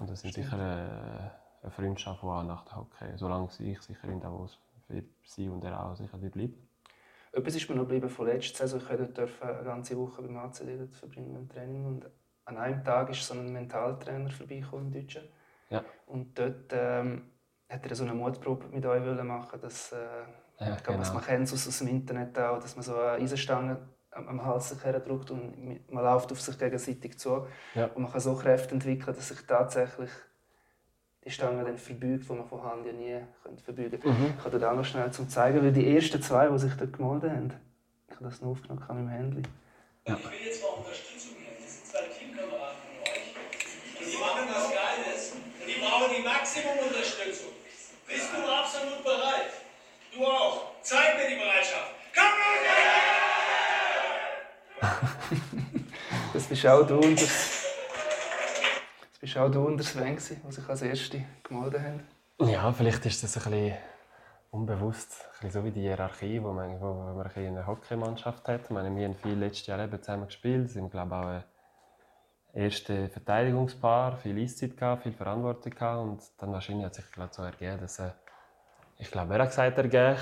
Und das ist sicher eine, eine Freundschaft, die auch nach der Hockey, solange ich sicher in Davos für sie und er auch sicher bleiben. Etwas ist mir noch geblieben von letzter Saison. Ich durfte eine ganze Woche beim ACD verbringen im Training. Und an einem Tag ist so ein Mentaltrainer vorbeigekommen, ein Deutscher. Ja. Und dort ähm, hat er so eine Mutprobe mit euch machen dass, äh, ja, ich glaube, genau. man kennt aus, aus dem Internet auch, dass man so eine Eisenstange am, am Hals sich drückt und man läuft auf sich gegenseitig zu. Ja. Und man kann so Kräfte entwickeln, dass sich tatsächlich die Stange dann verbeugt, die man von Hand ja nie verbeugen könnte. Mhm. Ich kann dir auch noch schnell zum zeigen, weil die ersten zwei, die sich dort gemalt haben, ich habe das noch aufgenommen mit dem Handy. Ja. Ich will jetzt mal Unterstützung her. Das sind zwei Teamkameraden von euch. Und die machen was Geiles. Und die brauchen die Maximumunterstützung. Bist du absolut bereit? Du auch. Zeig mir die Bereitschaft. Komm los! das bist auch du und das bist auch du und der Sven, die sich als Erste gemeldet haben? Ja, vielleicht ist das ein bisschen unbewusst, ein bisschen so wie die Hierarchie, wo man, wo man eine Hockeymannschaft hat. Ich meine, wir haben viel letztes Jahr eben zusammen gespielt, sind glaube auch ein erstes Verteidigungspaar, viel Eiszeit gehabt, viel Verantwortung gehabt und dann wahrscheinlich hat sich glaube so ergeben, dass äh, ich glaube, er hat gesagt, er gehe.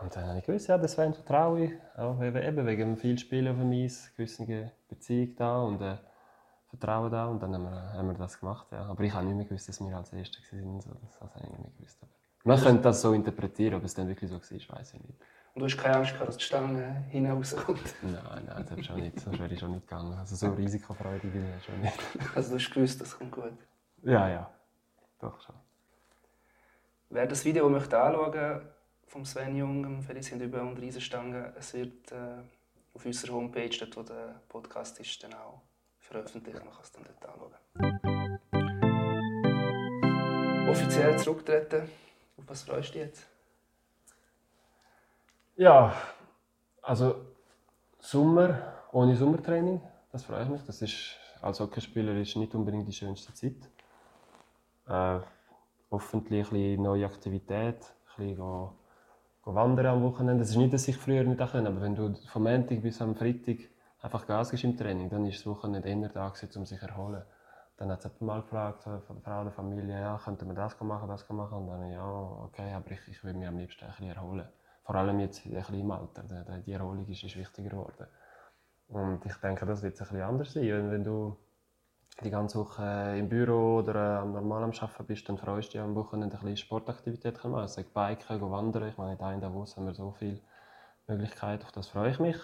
Und dann habe ich gewusst, ja, das Sven vertraue ich, auch eben wegen viel Spielen auf dem Eis, gewisse Beziehung da und äh, Vertrauen da und dann haben wir, haben wir das gemacht. Ja. Aber ich habe nicht mehr gewusst, dass wir als Erste waren. So. Das, habe ich nicht mehr gewusst. Aber man könnte das so interpretieren, ob es dann wirklich so war, weiß ich nicht. Und du hast keine Angst gehabt, dass die Stange hinauskommt? Nein, nein, das schon nicht. Sonst wäre ich schon nicht gegangen. Also so risikofreudig bin ich schon nicht. Also du hast gewusst, das kommt gut? Ja, ja. Doch schon. Wer das Video möchte anschauen vom Sven Jung, Felicien über und Riesenstange, es wird äh, auf unserer Homepage, dort wo der Podcast ist, dann auch veröffentlichen. Man kann es dann dort anschauen. Offiziell zurücktreten. Auf was freust du dich jetzt? Ja, also Sommer ohne Sommertraining, das freut mich. Das ist als Hockeyspieler ist nicht unbedingt die schönste Zeit. Äh, hoffentlich ein neue Aktivität, ein bisschen wandern am Wochenende. Das ist nicht, dass ich früher nicht kann, aber wenn du vom Montag bis am Freitag einfach Gas gibst im Training, dann ist das Wochenende eher da, um sich zu erholen. Dann hat es mal gefragt von der Frau der Familie, ja, könnte man das machen, das machen? Und dann, ja, okay, aber ich, ich will mich am liebsten ein bisschen erholen. Vor allem jetzt ein bisschen im Alter. Die Erholung ist, ist wichtiger geworden. Und ich denke, das wird ein bisschen anders sein. Wenn, wenn du die ganze Woche im Büro oder äh, normal am Arbeiten bist, dann freust du dich am Wochenende ein bisschen Sportaktivität machen. Also Biken, wandern. Ich meine, da in Davos haben wir so viele Möglichkeiten, auf das freue ich mich.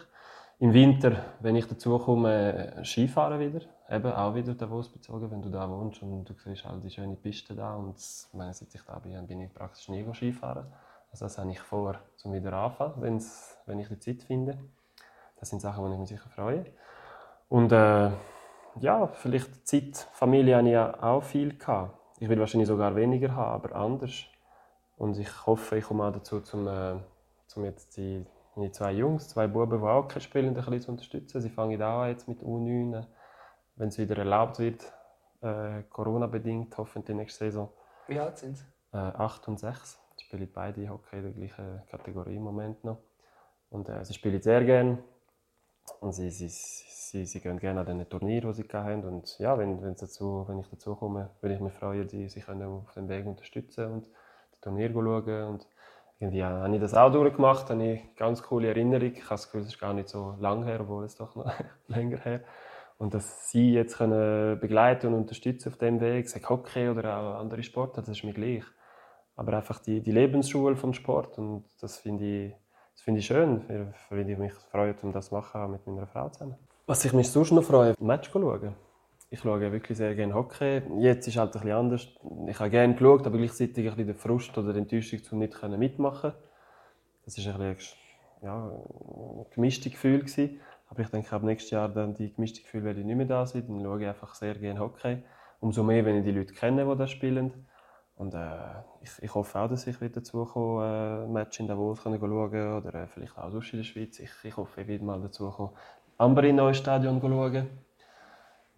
Im Winter, wenn ich dazu komme, Skifahren wieder. Eben auch wieder Davos bezogen, wenn du da wohnst und du siehst all die schöne Piste da. Und meine, seit ich da bin, bin ich praktisch nie Skifahren. Also das habe ich vor, zum wieder anfangen, wenn ich die Zeit finde. Das sind Sachen, die ich mich sicher freue. Und äh, ja, vielleicht Zeit, Familie habe ich auch viel gehabt. Ich will wahrscheinlich sogar weniger haben, aber anders. Und ich hoffe, ich komme auch dazu, zum, äh, zum jetzt die meine zwei Jungs, zwei Buben, die auch spielen, ein bisschen zu unterstützen. Sie fangen auch jetzt mit U9, wenn es wieder erlaubt wird, äh, Corona-bedingt, hoffentlich nächste Saison. Wie alt sind sie? Äh, acht und sechs. Sie spielen beide Hockey in der gleichen Kategorie im Moment noch. Und äh, sie spielen sehr gerne. Und sie, sie, sie, sie gehen gerne an den Turnier, die sie haben. Und ja, wenn, wenn, dazu, wenn ich dazu komme, würde ich mich freuen, sie, sie können auf dem Weg unterstützen und das Turnier schauen. Und irgendwie habe ich das auch durchgemacht, habe ich eine ganz coole Erinnerung. Ich habe das Gefühl, es ist gar nicht so lang her, obwohl es doch noch länger her Und dass sie jetzt können begleiten und unterstützen auf dem Weg, sei Hockey oder auch andere Sportarten, das ist mir gleich. Aber einfach die, die Lebensschule vom Sport und das finde ich, das finde ich schön, weil ich mich freue, um das zu machen mit meiner Frau zusammen. Was ich mich sonst noch freue, Match schauen. Ich schaue wirklich sehr gerne Hockey. Jetzt ist es halt ein bisschen anders. Ich habe gerne geschaut, aber gleichzeitig ein bisschen der Frust oder die Enttäuschung, um nicht mitmachen Das war ein bisschen ja, ein gemischtes Gefühl. Gewesen. Aber ich denke, ab nächstes Jahr dann die gemischten Gefühle werden nicht mehr da sein. Dann schaue ich einfach sehr gerne Hockey. umso mehr, wenn ich die Leute kenne, die da spielen. Und äh, ich, ich hoffe auch, dass ich wieder dazu komme, äh, Match in Davos schauen kann oder äh, vielleicht auch sonst in der Schweiz. Ich, ich hoffe, ich werde mal dazu kommen, Amber in neues Stadion schauen.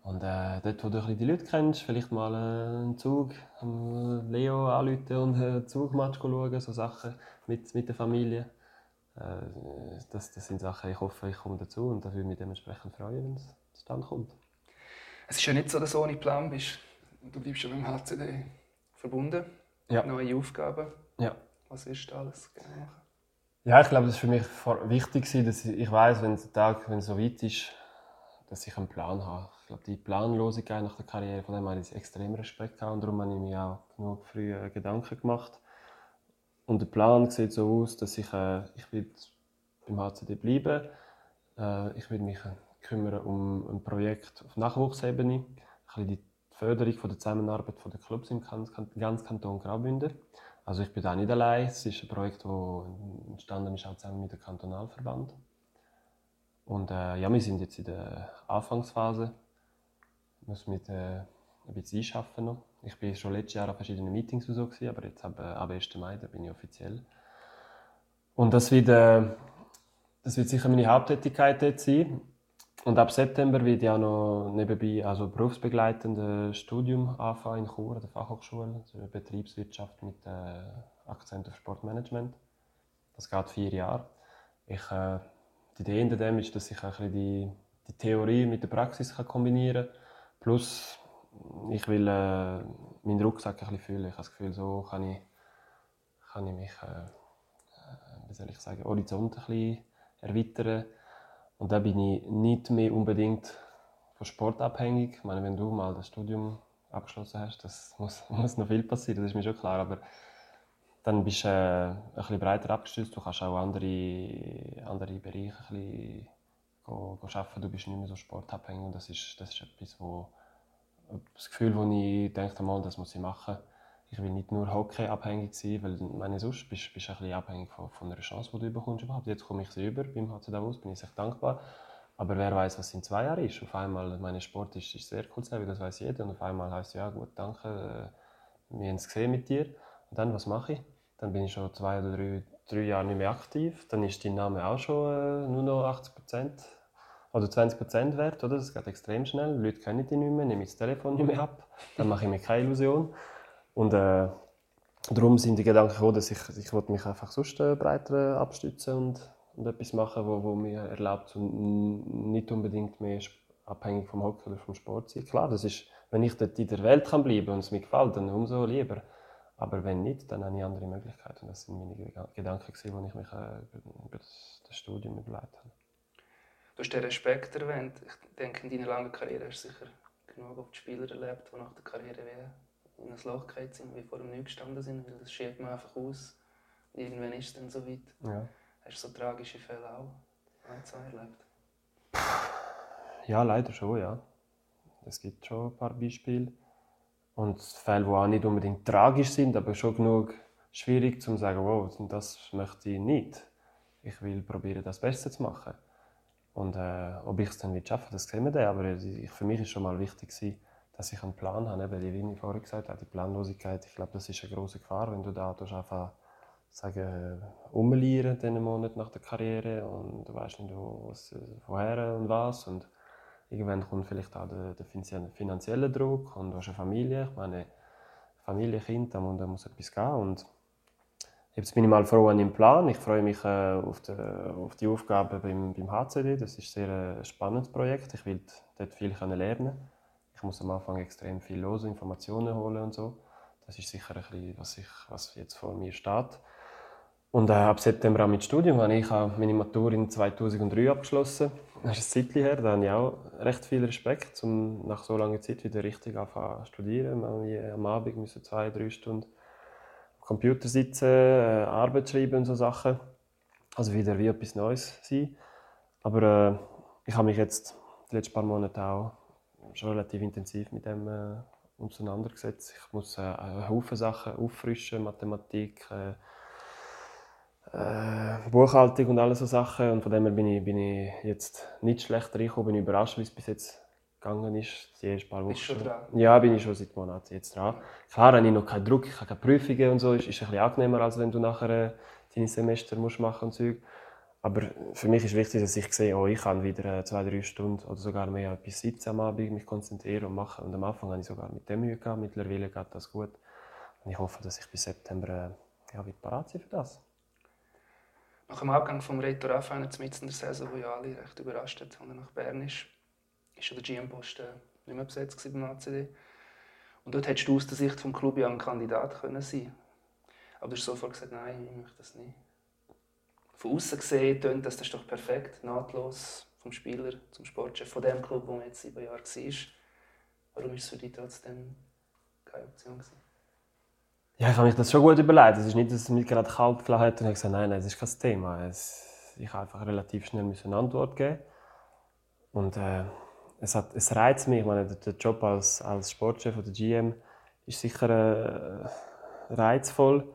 Und äh, dort, wo du die Leute kennst, vielleicht mal äh, einen Zug, ähm, Leo anrufen und einen Zugmatch schauen, so Sachen mit, mit der Familie. Äh, das, das sind Sachen, ich hoffe, ich komme dazu und da würde mich dementsprechend freuen, wenn es dann kommt. Es ist ja nicht so, dass du ohne Plan bist. Du bleibst ja mit dem HCD verbunden. Ja. Neue Aufgaben. Ja. Was ist alles machen? Ja, ich glaube, das ist für mich wichtig, dass ich, ich weiß, wenn der Tag wenn es so weit ist, dass ich einen Plan habe. Glaube, die Planlosigkeit nach der Karriere, von dem habe ich extrem Respekt gehabt und darum habe ich mir auch genug früh äh, Gedanken gemacht. Und der Plan sieht so aus, dass ich, äh, ich beim HCD bleiben äh, Ich will mich kümmern um ein Projekt auf Nachwuchsebene, bisschen die Förderung von der Zusammenarbeit der Clubs im ganzen Kanton Graubünden. Also ich bin da nicht allein. Es ist ein Projekt, das entstanden ist auch zusammen mit dem Kantonalverband. Und äh, ja, wir sind jetzt in der Anfangsphase. Muss mit äh, ein bisschen einschaffen noch. Ich war schon letztes Jahr an verschiedenen Meetings so, gewesen, aber jetzt ab, äh, ab 1. Mai da bin ich offiziell. Und das wird, äh, das wird sicher meine Haupttätigkeit dort sein. Und ab September wird ich auch noch nebenbei also berufsbegleitendes Studium anfangen in Chur, der Fachhochschule, also Betriebswirtschaft mit äh, Akzent auf Sportmanagement. Das geht vier Jahre. Ich, äh, die Idee hinter dem ist, dass ich ein bisschen die, die Theorie mit der Praxis kann kombinieren kann. Plus, ich will äh, meinen Rucksack ein bisschen fühlen. Ich habe das Gefühl, so kann ich, kann ich mich, äh, äh wie soll ich sagen, Horizont ein bisschen erweitern und da bin ich nicht mehr unbedingt von Sport abhängig. Ich meine, wenn du mal das Studium abgeschlossen hast, das muss, muss noch viel passieren, das ist mir schon klar. Aber dann bist du äh, ein bisschen breiter abgestützt. Du kannst auch andere, andere Bereiche ein bisschen arbeiten. Du bist nicht mehr so sportabhängig. Und das ist, das ist etwas, wo das Gefühl, wo ich denke, das muss ich machen ich will nicht nur Hockey abhängig sein, weil meine, sonst bist, du ein bisschen abhängig von, von einer Chance, die du bekommst überhaupt. Jetzt komme ich sie über beim HC Davos, bin ich sehr dankbar. Aber wer weiß, was in zwei Jahren ist. Auf einmal, mein Sport ist, ist sehr cool, das weiß jeder. Und auf einmal heißt ja gut, danke, äh, wir haben es gesehen mit dir. Und dann, was mache ich? Dann bin ich schon zwei oder drei, drei Jahre nicht mehr aktiv. Dann ist dein Name auch schon äh, nur noch 80 Prozent oder 20 Prozent wert, oder? Das geht extrem schnell. Die Leute kennen dich nicht mehr, nehme das Telefon nicht mehr ab. Dann mache ich mir keine Illusion. Und äh, darum sind die Gedanken gekommen, dass ich, ich mich einfach sonst äh, breiter abstützen und, und etwas machen, wo, wo mir erlaubt, um nicht unbedingt mehr abhängig vom Hockey oder vom Sport zu sein. Klar, das ist, wenn ich dort in der Welt kann bleiben und es mir gefällt, dann umso lieber. Aber wenn nicht, dann habe ich andere Möglichkeiten. Das sind meine Gedanken, die ich mich äh, über das Studium überlegt habe. Du hast den Respekt erwähnt. Ich denke, in deiner langen Karriere hast du sicher genug auf die Spieler erlebt, die nach der Karriere in ein Loch gefallen sind, wie vor dem Nichts gestanden sind, weil das schiebt man einfach aus. irgendwann ist es dann so weit. Ja. Hast du so tragische Fälle auch ein, zwei erlebt? Ja, leider schon, ja. Es gibt schon ein paar Beispiele. Und Fälle, die auch nicht unbedingt tragisch sind, aber schon genug schwierig, um zu sagen, wow, das möchte ich nicht. Ich will probieren, das Beste zu machen. Und äh, ob ich es dann schaffen das sehen wir dann. Aber ich, für mich war schon mal wichtig, dass ich einen Plan habe. Eben, wie ich vorhin gesagt habe, die Planlosigkeit, ich glaube, das ist eine große Gefahr, wenn du da einfach sagen, umlieren diesen Monat nach der Karriere und du weißt nicht, was, woher und was. Und irgendwann kommt vielleicht auch der, der finanzielle Druck und du hast eine Familie. Ich meine, Familie, Kind, da muss etwas gehen. Und ich mal froh an dem Plan. Ich freue mich äh, auf, die, auf die Aufgabe beim, beim HCD. Das ist ein sehr spannendes Projekt. Ich will dort viel lernen ich muss am Anfang extrem viel los, Informationen holen und so. Das ist sicher ein bisschen, was, ich, was jetzt vor mir steht. Und äh, ab September auch mit Studium habe ich auch meine Matur in 2003 abgeschlossen. Das ist ein Zeitchen her, da habe ich auch recht viel Respekt, um nach so langer Zeit wieder richtig anfangen zu studieren. Am Abend müssen zwei, drei Stunden Computer sitzen, äh, Arbeit schreiben und so Sachen. Also wieder wie etwas Neues sein. Aber äh, ich habe mich jetzt die letzten paar Monate auch schon relativ intensiv mit dem äh, auseinandergesetzt. Ich muss äh, einen Haufen Sachen auffrischen, Mathematik, äh, äh, Buchhaltung und all so Sachen. Und von dem her bin ich, bin ich jetzt nicht schlecht reingekommen, bin überrascht, wie es bis jetzt gegangen ist, die ersten paar Wochen. Bist schon dran? Ja, bin ich schon seit Monaten jetzt dran. Klar habe ich noch keinen Druck, ich habe keine Prüfungen und so, ist, ist ein bisschen angenehmer, als wenn du nachher äh, deine Semester musst machen und Zeug. Aber für mich ist wichtig, dass ich sehe, oh, ich kann wieder äh, zwei, drei Stunden oder sogar mehr etwas sitzen am Abend, mich konzentrieren und machen. Und am Anfang habe ich sogar mit dem Mühe gehabt, mittlerweile geht das gut. Und ich hoffe, dass ich bis September äh, ja, wieder parat bin für das. Nach dem Abgang vom Reto Raffaele mitten in der Saison, wo ja alle recht überrascht hat, als er nach Bern ist, ist der GM-Posten nicht mehr besetzt beim ACD. Und dort hättest du aus der Sicht des Club ja ein Kandidat können sein Aber du hast sofort gesagt, nein, ich möchte das nicht. Von außen gesehen tönt das, das ist doch perfekt, nahtlos vom Spieler zum Sportchef von dem Club, wo man jetzt sieben Jahre war. Warum ist es für dich trotzdem keine Option gewesen? Ja, ich habe mich das schon gut überlegt. Es ist nicht, dass es mich gerade kalt gelassen hat und ich gesagt nein, nein, das ist kein Thema. Es, ich habe einfach relativ schnell eine Antwort geben. Und äh, es, hat, es reizt mich. Ich meine, der Job als, als Sportchef oder GM ist sicher äh, reizvoll,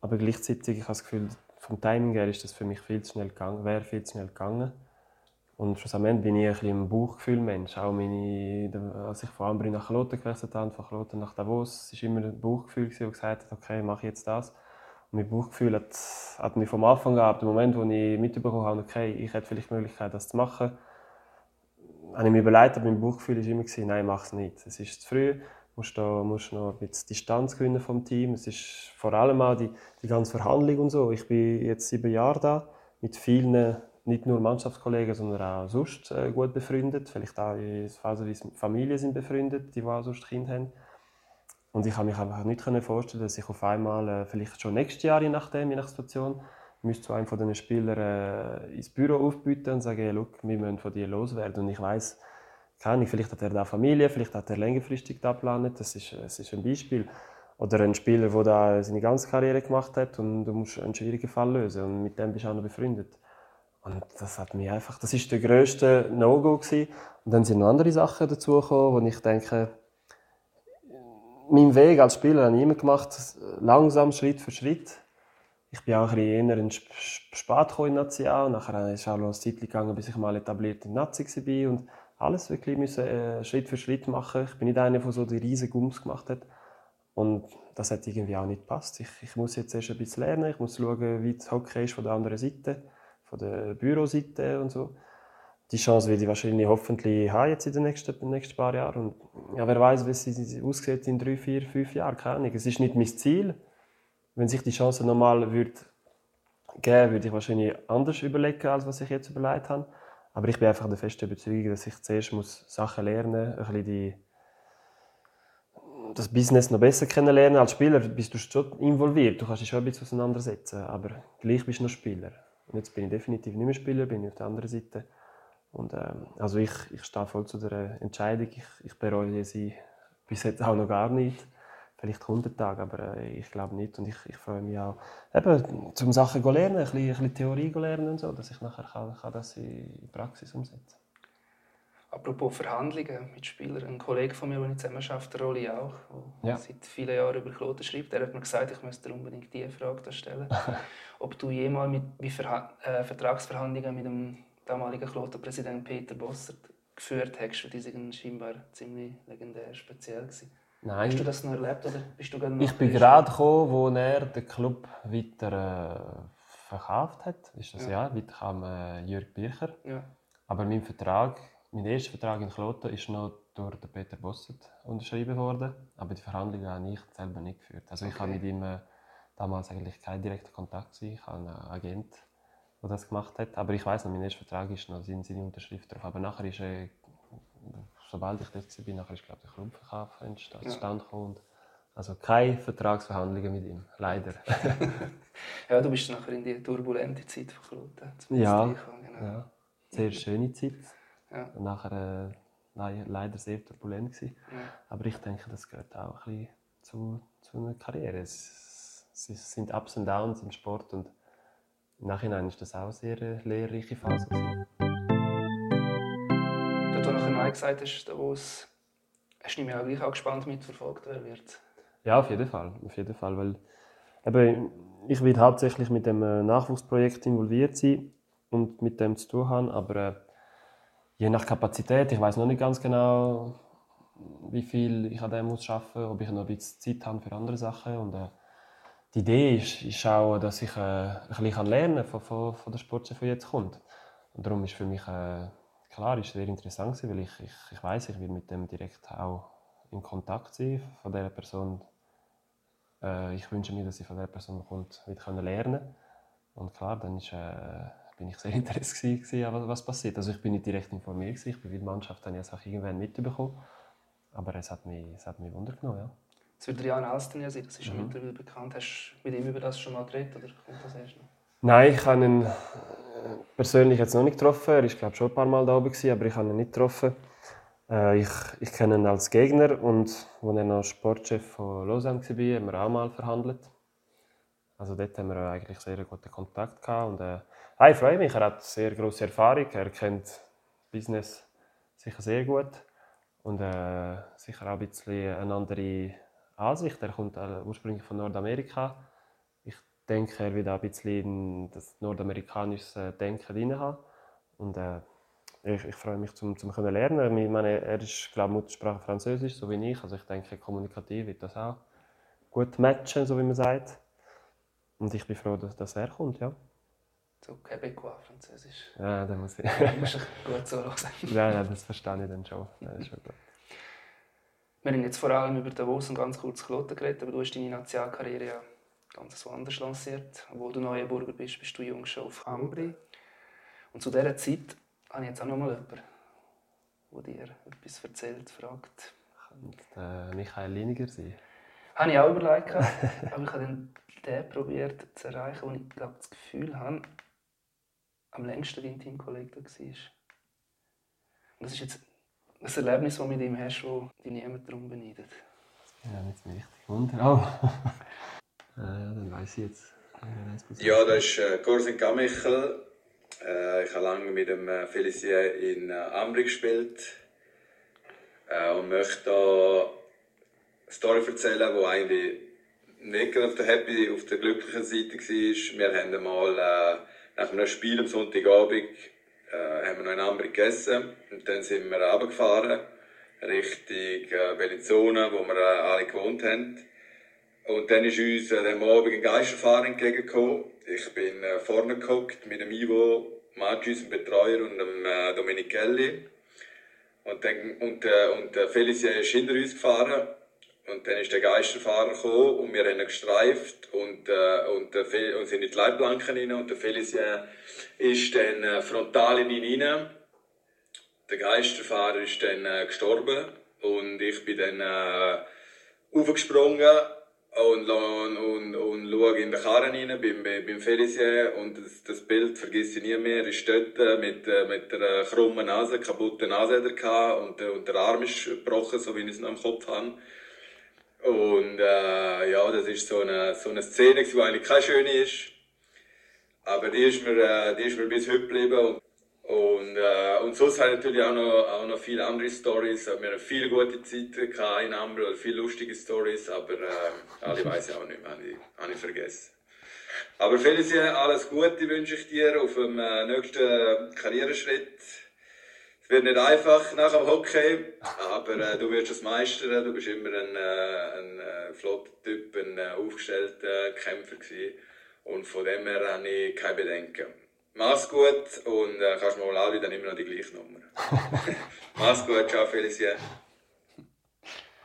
aber gleichzeitig ich habe das Gefühl, vom Timing her ist das für mich viel zu schnell gegangen, wäre viel zu schnell gegangen. Und schlussendlich bin ich ein bisschen ein Bauchgefühl-Mensch. Auch meine, als ich von Ambri nach Kloten gewechselt habe, von Kloten nach Davos, war immer ein Bauchgefühl, das gesagt hat, okay, mache ich jetzt das. Und mein Bauchgefühl hat, hat mich vom Anfang an, ab dem Moment, wo ich mitbekommen habe, okay, ich hätte vielleicht die Möglichkeit, das zu machen, habe ich mir überlegt, aber mein Bauchgefühl war immer, nein, mach es nicht. Es ist zu früh, du musst, da, musst noch ein bisschen Distanz gewinnen vom Team. Es ist vor allem auch die, die ganze Verhandlung und so. Ich bin jetzt sieben Jahre da, mit vielen nicht nur Mannschaftskollegen, sondern auch sonst äh, gut befreundet. Vielleicht auch phasenweise Familien sind befreundet, die auch sonst Kinder haben. Und ich habe mich einfach nicht vorstellen, dass ich auf einmal, äh, vielleicht schon nächstes Jahr, je nachdem, je nach Situation, müsste zu einem von diesen Spielern äh, ins Büro aufbieten und sagen, hey, look, wir müssen von dir loswerden. Und ich weiß, keine vielleicht hat er da Familie, vielleicht hat er längerfristig da geplant. Das ist, das ist ein Beispiel. Oder ein Spieler, der da seine ganze Karriere gemacht hat und du musst einen schwierigen Fall lösen und mit dem bist du auch noch befreundet. Und das hat mich einfach, das ist der größte No-Go. Und dann sind noch andere Sachen dazu gekommen, wo ich denke, mein Weg als Spieler habe ich immer gemacht, langsam, Schritt für Schritt. Ich bin auch ein bisschen eher in spät in Nazi auch. Nachher ist auch noch eine Zeit gegangen, bis ich mal etabliert in Nazi war und alles wirklich müssen, äh, Schritt für Schritt machen. Ich bin nicht einer, der so die riesen Gums gemacht hat. Und das hat irgendwie auch nicht gepasst. Ich, ich muss jetzt erst ein bisschen lernen. Ich muss schauen, wie das Hockey ist von der anderen Seite von der Büroseite und so. Die Chance werde ich wahrscheinlich hoffentlich haben jetzt in den nächsten, den nächsten paar Jahren. Und ja, wer weiß, wie es aussieht in drei, vier, fünf Jahren. Keine Ahnung. Es ist nicht mein Ziel. Wenn sich die Chance normal würde geben, würde ich wahrscheinlich anders überlegen, als was ich jetzt überlegt habe. Aber ich bin einfach der festen Überzeugung, dass ich zuerst muss Sachen lernen muss, ein bisschen die, das Business noch besser kennenlernen. Als Spieler bist du schon involviert, du kannst dich schon ein bisschen auseinandersetzen, aber gleich bist du noch Spieler. Und jetzt bin ich definitiv nicht mehr Spieler, bin ich auf der anderen Seite. Und, ähm, also ich, ich stehe voll zu der Entscheidung. Ich, ich bereue sie bis jetzt auch noch gar nicht. Vielleicht 100 Tage, aber äh, ich glaube nicht. Und ich, ich freue mich auch, eben, zum Sachen zu lernen, ein bisschen, ein bisschen Theorie zu lernen und so, dass ich nachher kann, kann das in die Praxis umsetzen Apropos Verhandlungen mit Spielern, ein Kollege von mir, den ich zusammen arbeite, Rolli auch, der ja. seit vielen Jahren über Kloten schreibt, der hat mir gesagt, ich müsste unbedingt diese Frage stellen. ob du jemals mit, Verha äh, Vertragsverhandlungen mit dem damaligen Kloten-Präsident Peter Bossert geführt hast, weil die sind scheinbar ziemlich legendär speziell gewesen. Nein. Hast du das noch erlebt oder bist du Ich bin gerade gekommen, wo er den Club weiter äh, verkauft hat. Ist das ja? ja weiter kam äh, Jörg Bircher. Ja. Aber mein Vertrag mein erster Vertrag in Kloten ist noch durch den Peter Bossert unterschrieben worden, aber die Verhandlungen habe ich selber nicht geführt. Also ich okay. habe mit ihm äh, damals eigentlich keinen direkten Kontakt gewesen. Ich habe einen Agent, der das gemacht hat. Aber ich weiß noch, mein erster Vertrag ist noch seine, seine Unterschrift drauf. Aber nachher ist, äh, sobald ich dort bin, nachher ist glaube ich, der Clubverkauf entstanden ja. Also keine Vertragsverhandlungen mit ihm, leider. ja, du bist nachher in die turbulente Zeit von Kloten. Ja, genau. ja, sehr schöne Zeit. Ja. Nachher äh, leider sehr turbulent gewesen. Ja. Aber ich denke, das gehört auch ein bisschen zu, zu einer Karriere. Es, es sind Ups und Downs im Sport und im Nachhinein ist das auch eine sehr äh, lehrreiche Phase. Gewesen. Nachher Nein gesagt hast, Davos, hast du mich auch gleich auch gespannt mitverfolgt, wer wird? Ja, auf jeden Fall. Auf jeden Fall weil, eben, ich werde hauptsächlich mit dem äh, Nachwuchsprojekt involviert sein und mit dem zu tun haben, aber äh, je nach Kapazität, ich weiß noch nicht ganz genau, wie viel ich an dem muss arbeiten, ob ich noch ein bisschen Zeit habe für andere Sachen. Und, äh, die Idee ist, ist auch, dass ich äh, ein bisschen lernen kann von, von, von der Sportchef, die jetzt kommt. Und darum ist für mich äh, klar, ist sehr interessant gewesen, weil ich, ich, ich weiß, ich will mit dem direkt auch in Kontakt sein von der Person. Äh, ich wünsche mir, dass ich von der Person kommt, wieder lernen Und klar, dann ist, äh, bin ich sehr interessiert an was, was passiert. Also ich bin nicht direkt informiert gewesen, ich bin wie die Mannschaft dann jetzt auch irgendwann mitbekommen. Aber es hat mich, es hat mich Wunder genommen, ja. Es wird Jan Alsten ja sein, das ist schon mhm. mittlerweile bekannt. Hast du mit ihm über das schon mal geredet oder kommt das erst noch? Nein, ich habe ihn persönlich jetzt noch nicht getroffen. Er war glaube schon ein paar Mal da oben, aber ich habe ihn nicht getroffen. Äh, ich, ich kenne ihn als Gegner und als er noch Sportchef von Lausanne war, haben wir auch mal verhandelt. Also dort haben wir eigentlich sehr guten Kontakt gehabt. Und, äh, ich freue mich, er hat sehr große Erfahrung, er kennt Business sicher sehr gut und äh, sicher auch ein bisschen eine andere Ansicht. Er kommt äh, ursprünglich von Nordamerika denke, er wird auch ein bisschen in das nordamerikanische Denken drin haben. Und äh, ich, ich, freue mich, zum, zum können lernen. Ich meine, er ist, glaube Muttersprache Französisch, so wie ich. Also ich denke, kommunikativ wird das auch gut matchen, so wie man sagt. Und ich bin froh, dass, dass er kommt, ja. So Quebecois, Französisch. Ja, da muss ich. muss ich gut so hören. ja, ja, das verstehe ich dann schon. Das ist schon gut. Wir haben jetzt vor allem über Davos und ganz kurz Kloten geredet, aber du hast deine Nationalkarriere ja ganz woanders lanciert. Obwohl du Neuenburger bist, bist du jung schon auf Ambri. Und zu dieser Zeit habe ich jetzt auch noch mal jemanden, der dir etwas erzählt, fragt. Könnte Michael Liniger sein? Habe ich auch überlegt, aber ich habe dann den probiert zu erreichen, wo ich glaube, das Gefühl habe, am längsten dein Teamkollege war. Und das ist jetzt ein Erlebnis, das du mit ihm hast, das dich niemand darum beneidet. Ja, nicht richtig Wunder. Äh, dann weiß ich jetzt. Ja, das ist äh, Corsin Gamichel. Äh, ich habe lange mit dem äh, Felicien in äh, Ambri gespielt äh, und möchte da eine Story erzählen, die eigentlich nicht auf der happy, auf der glücklichen Seite war. Wir haben einmal äh, nach einem Spiel am Sonntagabend äh, haben wir noch in Ambri gegessen und dann sind wir runtergefahren Richtung äh, Bellinzona, wo wir äh, alle gewohnt haben. Und dann ist uns an dem Abend ein Geisterfahrer entgegengekommen. Ich bin äh, vorne geguckt mit dem Ivo Maggi, unserem Betreuer, und dem äh, Dominichelli. Und, dann, und, äh, und äh, Felicia ist hinter uns gefahren. Und dann ist der Geisterfahrer gekommen und wir haben ihn gestreift und, äh, und, äh, und sind in die Leitplanken rein. Und der Felicia ist dann äh, frontal in ihn rein. Der Geisterfahrer ist dann äh, gestorben und ich bin dann äh, aufgesprungen und, und, und, und schaue in den Karren rein beim, beim Felicien und das, das Bild vergesse ich nie mehr. ist dort äh, mit, äh, mit der krummen Nase, kaputten Nase und, äh, und der Arm ist gebrochen, so wie ich es noch im Kopf habe. Und äh, ja, das ist so eine, so eine Szene, die eigentlich keine schöne ist. Aber die ist mir, äh, die ist mir bis heute geblieben. Und, äh, und sonst habe ich natürlich auch noch, auch noch viele andere Stories. Wir haben viele gute Zeiten in Ambro, viele lustige Stories, aber äh, alle weiß ich auch nicht mehr, habe ich, habe ich vergessen. Aber Felicia, alles Gute wünsche ich dir auf dem äh, nächsten Karriereschritt. Es wird nicht einfach nach dem Hockey, aber äh, du wirst es meistern. Du bist immer ein, äh, ein äh, flotter Typ, ein äh, aufgestellter Kämpfer gewesen. Und von dem her habe ich keine Bedenken. Mach's gut und äh, kannst mal anrufen, dann immer noch die gleiche Nummer. Mach's gut, ciao Felicia.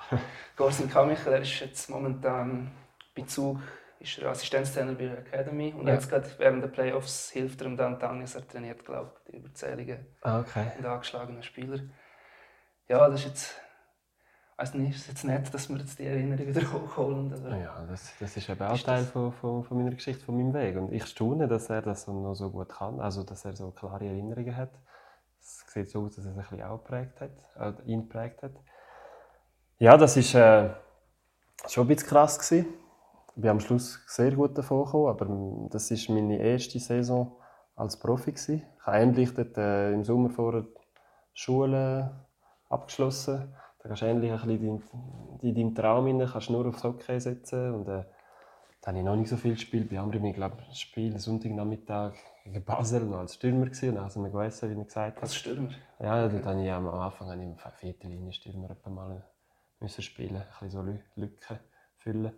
Gorsin Kamichel, er ist jetzt momentan bei Zug, ist er Assistenztrainer bei der Academy und ja. jetzt gerade während der Playoffs hilft er ihm dann Tannis, er trainiert, glaube ich, die überzähligen ah, okay. und angeschlagenen Spieler. Ja, das ist jetzt weiß nicht, ist es jetzt nett, dass wir jetzt die Erinnerung wieder hochholen. Oder? Ja, das, das ist eben auch Teil von, von, von, meiner Geschichte, von meinem Weg. Und ich staune, dass er das noch so gut kann, also dass er so klare Erinnerungen hat. Es sieht so aus, dass er sich ein bisschen auch geprägt hat, äh, ihn geprägt hat. Ja, das ist äh, schon ein bisschen krass gewesen. Ich bin am Schluss sehr gut davon gekommen, aber das ist meine erste Saison als Profi gewesen. Ich habe endlich dort, äh, im Sommer vor der Schule abgeschlossen endlich ein bisschen in deinem Traum rein, kannst nur aufs Hockey setzen und äh, Da habe ich noch nicht so viel gespielt. Bei anderen, ich glaube, das Spiel Sonntagnachmittag gegen Basel noch als Stürmer gewesen. Und dann wir gegessen, wie ich gesagt habe. Als Stürmer? Ja, dort habe ich am Anfang habe ich im vierten Linie Stürmer mal müssen spielen, ein bisschen so Lü- Lücken füllen.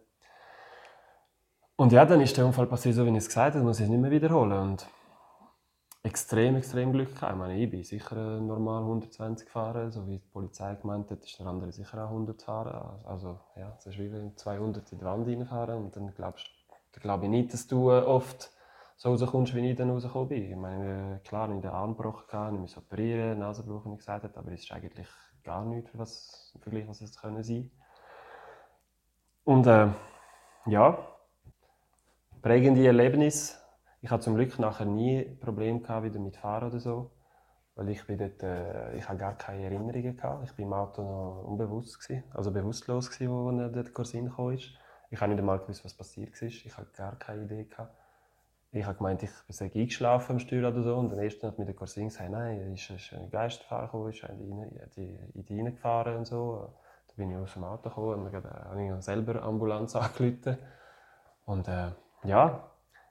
Und ja, dann ist der Unfall passiert, so wie ich es gesagt habe, muss ich es nicht mehr wiederholen. Und extrem, extrem Glück gehabt. Ich meine, ich bin sicher normal 120 gefahren, so wie die Polizei gemeint hat, ist der andere sicher auch 100 fahren. Also ja, es ist wie wenn 200 in die Wand reinfahren und dann glaubst dann glaube ich nicht, dass du äh, oft so rauskommst, wie ich dann rausgekommen bin. Ich meine, äh, klar, ich den Arm gebrochen, ich musste operieren, Nasenbruch, wie ich gesagt habe, aber es ist eigentlich gar nichts, für was, im Vergleich, was es können sein Und äh, ja, prägende Erlebnis. Ich hatte zum Glück nachher nie Probleme gehabt, wieder mit Fahren oder so. Weil ich bin dort, äh, ich gar keine Erinnerungen gehabt. Ich bin im Auto noch unbewusst gewesen, also bewusstlos gewesen, wo der Corsin gekommen ist. Ich habe nicht einmal gewusst, was passiert ist. Ich habe gar keine Idee gehabt. Ich habe gemeint, ich sei eingeschlafen am Steuer oder so. Und dann erst hat mir der Corsin gesagt, nein, es ist ein Geisterfahrer gekommen, ist in die, in die reingefahren und so. Da bin ich aus dem Auto gekommen und dann habe ich selber Ambulanz angerufen. Und äh, ja,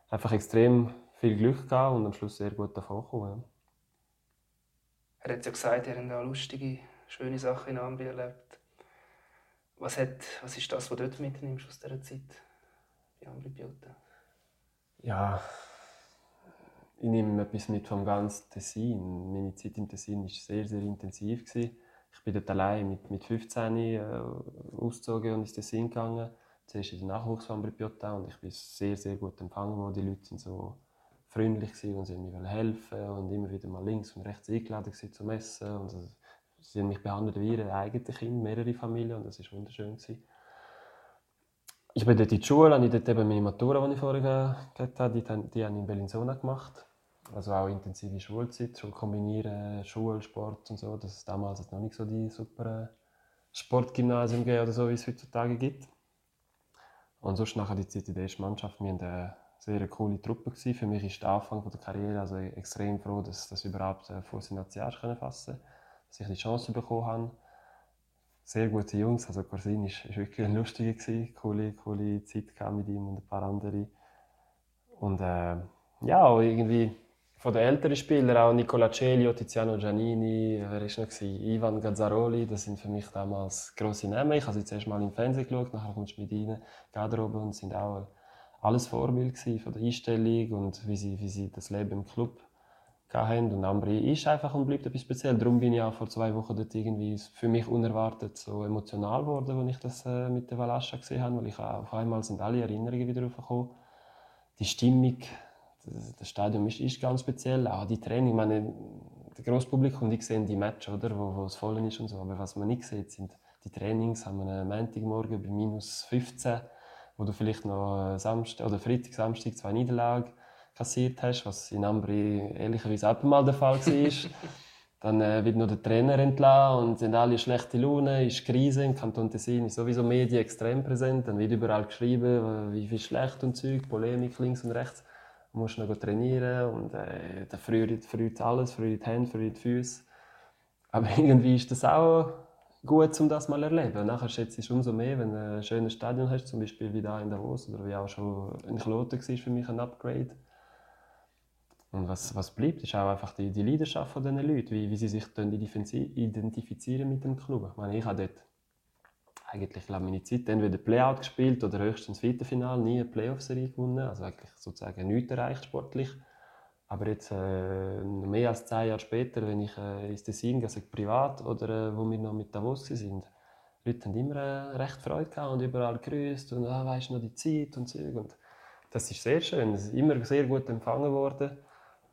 einfach extrem viel Glück gehabt und am Schluss sehr gut davon gekommen. Er hat ja gesagt, er hat auch lustige, schöne Sachen in Ambri erlebt. Was, hat, was ist das, was du dort mitnimmst aus dieser Zeit bei Ambri Piotta? Ja, ich nehme etwas mit vom ganzen Tessin. Meine Zeit im Tessin war sehr, sehr intensiv. Gewesen. Ich bin dort allein mit, mit 15 äh, ausgezogen und ins Tessin gegangen. Zuerst in den Nachwuchs von Ambri Piotta und ich bin sehr, sehr gut empfangen worden. Die Leute sind so freundlich und sie haben mir helfen und immer wieder mal links und rechts eingeladen zum Essen. Und also, sie haben mich behandelt wie ihre eigenen Kinder, mehrere Familien und das war wunderschön. Gewesen. Ich bin dort in die Schule, habe dort eben meine Matura, die ich vorher gehabt habe, die, die habe ich in Bellinzona gemacht. Also auch intensive Schulzeit, schon kombinieren Schule, Sport und so. Das ist damals noch nicht so die super Sportgymnasium gegeben oder so, wie es heutzutage gibt. Und sonst nachher die der ersten Mannschaft, wir hatten eine sehr coole Truppe. Gewesen. Für mich ist der Anfang der Karriere also extrem froh, dass, dass ich überhaupt Fuß in Nationalmannschaft fassen konnte. Dass ich die Chance bekommen habe. Sehr gute Jungs, also Corsin war ist wirklich ein lustiger, gewesen. coole, coole Zeit mit ihm und ein paar anderen. Und äh, ja, irgendwie von den älteren Spielern, auch Nicola Celio, Tiziano Giannini, wer war noch? Ivan Gazzaroli, das sind für mich damals grosse Namen. Ich habe sie zuerst mal im Fernsehen geschaut, nachher kommst du mit ihnen, Garderobe und sind auch alles Vorbild von der Einstellung und wie sie, wie sie das Leben im Club hatten. Und Ambri ist einfach und bleibt etwas speziell. Darum bin ich auch vor zwei Wochen dort irgendwie für mich unerwartet so emotional geworden, als ich das äh, mit der Valascha gesehen habe, weil ich auf einmal sind alle Erinnerungen wieder aufgekommen. Die Stimmung, das, das Stadion ist, ist ganz speziell, auch die Training. Ich meine, das grosse Publikum, die sehen die Matches, oder, wo, wo es voll ist und so. Aber was man nicht sieht, sind die Trainings. Einen Montagmorgen bei minus 15 wo du vielleicht noch Samstag oder Freitag, Samstag zwei Niederlagen kassiert hast, was in Ambri ehrlicherweise auch mal der Fall war. Dann äh, wird noch der Trainer entlassen und sind alle schlechte Laune, ist Krise. Im Kanton Tessin ist sowieso Medien extrem präsent. Dann wird überall geschrieben, wie viel schlecht und Zeug, Polemik links und rechts. Du musst noch trainieren und äh, dann friert, friert alles, friert die Hände, friert die Füße. Aber irgendwie ist das auch gut, um das mal zu erleben. Nachher schätze ich es umso mehr, wenn du ein schönes Stadion hast, zum Beispiel wie da in Davos oder wie auch schon in Kloten war für mich ein Upgrade. Und was, was bleibt, ist auch einfach die, die Leidenschaft von diesen Leuten, wie, wie sie sich identifizieren mit dem Club. Ich meine, ich habe dort eigentlich meine Zeit entweder Playout gespielt oder höchstens Viertelfinale, nie eine Playoff-Serie gewonnen, also eigentlich sozusagen nichts erreicht sportlich. Aber jetzt, äh, mehr als zehn Jahre später, wenn ich äh, ins Tessin gehe, privat oder äh, wo wir noch mit Davos die Leute haben immer äh, recht Freude gehabt und überall gegrüßt und ah, weißt noch die Zeit und so. Und das ist sehr schön, es ist immer sehr gut empfangen worden.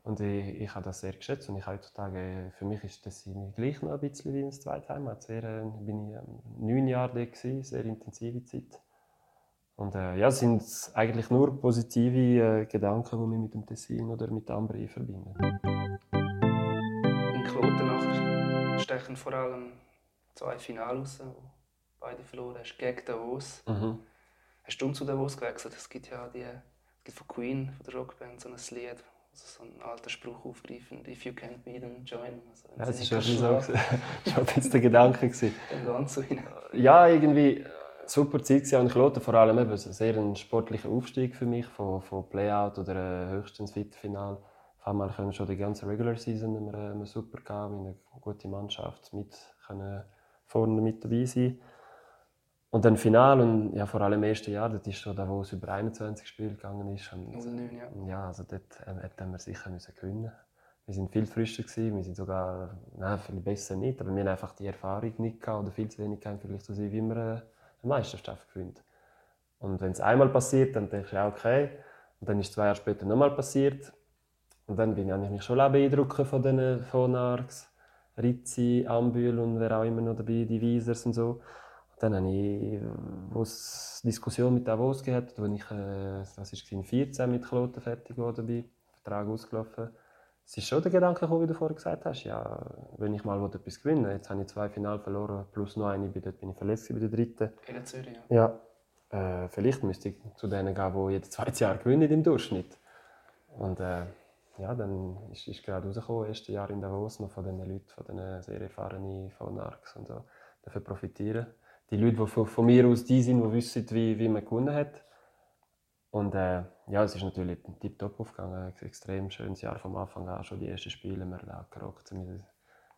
Und ich, ich habe das sehr geschätzt und ich heutzutage, für mich ist das gleich noch ein bisschen wie ein zweites Heimat. Sehr, äh, bin ich ähm, neun Jahre dort gewesen, sehr intensive Zeit. Und äh, ja, es sind eigentlich nur positive äh, Gedanken, die wir mit dem Tessin oder mit Ambri verbinden. In Kloten stechen vor allem zwei Finale raus, wo beide verloren hast, gegen Davos. Mhm. Hast du zu Davos gewechselt? Es gibt ja die, es gibt von Queen, von der Rockband, so ein Lied, so ein alter Spruch aufgreifen, «If you can't beat them, join them». Also, ja, das war schon so. Das war jetzt der Gedanke. Dann ganz so hinein. Ja, irgendwie super Zeit an Kloten, vor allem eben sehr ein sportlicher Aufstieg für mich, von, von Playout oder äh, höchstens Viertelfinal. Auf einmal können schon die ganze Regular Season wir, äh, super gehen, mit einer guten Mannschaft mit können vorne mit dabei sein. Und dann Final und ja, vor allem im ersten Jahr, das ist schon da, wo es über 21 Spiele gegangen ist. Und, 0-9, ja. ja, also dort äh, hätten wir sicher müssen gewinnen Wir sind viel frischer gewesen, wir sind sogar, nein, viel besser nicht, aber wir haben einfach die Erfahrung nicht gehabt oder viel zu wenig gehabt, vielleicht so sein, wie man eine Meisterschaft gewinnt. Und wenn es einmal passiert, dann denke ich, ja, okay. Und dann ist zwei Jahre später nochmal passiert. Und dann bin ich mich schon beeindruckt von den von Arx, Rizzi, Ambühl und wer auch immer noch dabei, die Wiesers und so. Dann habe ich, wo es Diskussion mit Davos gehabt, wo ich, äh, was ist in 14 mit Kloten fertig geworden bin, Vertrag ausgelaufen. Es ist schon der Gedanke gekommen, wie du vorher gesagt hast, ja, wenn ich mal etwas gewinnen jetzt habe ich zwei Finale verloren, plus noch eine, dort bin ich verletzt bei der dritten. In Zürich, ja. ja äh, vielleicht müsste ich zu denen gehen, die jedes zweite Jahr gewinnen im Durchschnitt. Und äh, ja, dann ist, ist gerade rausgekommen, erste Jahr in Davos, noch von den Leuten, von den sehr erfahrenen von Narcs und so, dafür profitieren die Leute, die von, von mir aus die sind, die wissen, wie, wie man gewonnen hat. Und äh, ja, es ist natürlich tiptop aufgegangen. Ein extrem schönes Jahr vom Anfang an, schon die ersten Spiele, wir haben gerockt. Wir,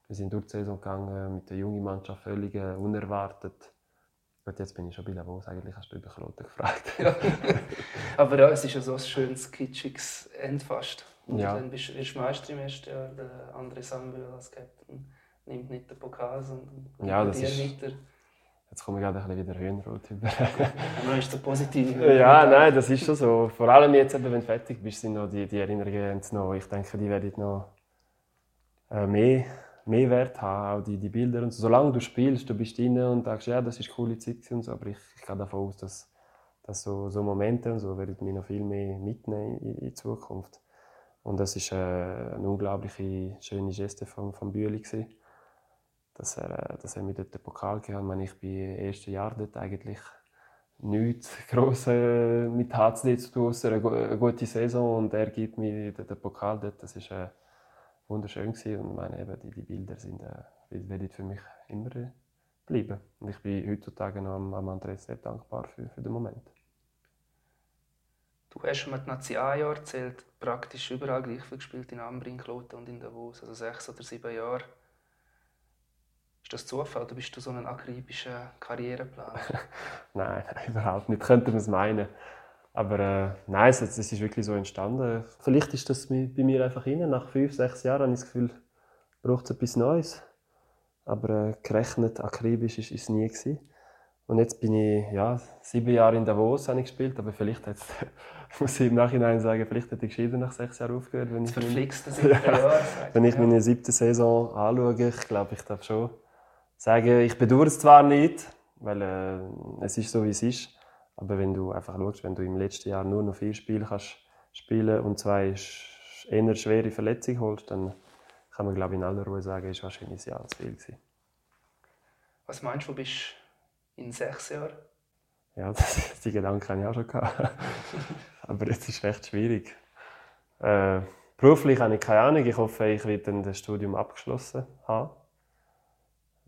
wir sind durch die Saison gegangen, mit der jungen Mannschaft völlig äh, unerwartet. Gut, jetzt bin ich schon bei Davos, eigentlich hast du über Kloten gefragt. Ja. Aber ja, es ist ja so ein schönes, kitschiges End fast. Und Ja. dann bist du Meister im ersten Jahr, der André Sambühl als Captain nimmt nicht den Pokal, sondern Ja, das ist- weiter. Jetzt komme ich gerade ein bisschen wieder Höhenrot über. Aber ist der positiv. ja, nein, das ist schon so. Vor allem jetzt, eben, wenn du fertig bist, sind noch die, die Erinnerungen noch, ich denke, die werden noch äh, mehr, mehr Wert haben, auch die, die Bilder und so. Solange du spielst, du bist drin und denkst, ja, das ist eine coole Zeit und so, aber ich, ich gehe davon aus, dass, dass so, so Momente und so werden mich noch viel mehr mitnehmen in, in Zukunft. Und das ist äh, eine unglaubliche schöne Geste von, von Bühli gewesen, dass er, äh, dass er mir dort den Pokal gegeben hat. Ich meine, ich bin im ersten Jahr dort eigentlich nichts gross äh, mit HCD zu tun, ausser eine, gu- eine gute Saison und er gibt mir den, Pokal dort. Das ist äh, wunderschön gewesen. und meine, eben, die, die Bilder sind, äh, werden für mich immer äh, bleiben. Und ich bin heutzutage noch am, am Andres sehr dankbar für, für den Moment. Du hast mit Nazi A-Jahr gezählt, praktisch überall gleich viel gespielt, in Ambri, in Kloten und in Davos, also sechs oder sieben Jahre. Ist das Zufall oder bist du so ein akribischer Karriereplan? Nein, überhaupt nicht. Könnte man es meinen. Aber äh, nein, es, es ist wirklich so entstanden. Vielleicht ist das bei mir einfach rein. Nach fünf, sechs Jahren habe ich das Gefühl, braucht es etwas Neues. Aber äh, gerechnet, akribisch ist es nie. Gewesen. Und jetzt bin ich ja, sieben Jahre in Davos habe ich gespielt, aber vielleicht hat muss ich im Nachhinein sagen, vielleicht hätte ich gescheiter nach sechs Jahren aufgehört. Wenn Das ich meine- sagt wenn ich ja. meine siebte Saison anschaue, ich glaube, ich darf schon sagen, ich bedauere es zwar nicht, weil äh, es ist so, wie es ist. Aber wenn du einfach schaust, wenn du im letzten Jahr nur noch vier Spiele kannst spielen und zwei eher schwere Verletzungen holst, dann kann man, glaube ich, in aller Ruhe sagen, ist wahrscheinlich ein Jahr zu viel gewesen. Was meinst du, bist du in sechs Jahren? Ja, das, die Gedanken habe ich auch schon gehabt. Aber jetzt ist recht schwierig. Äh, beruflich habe ich keine Ahnung. Ich hoffe, ich werde dann das Studium abgeschlossen haben.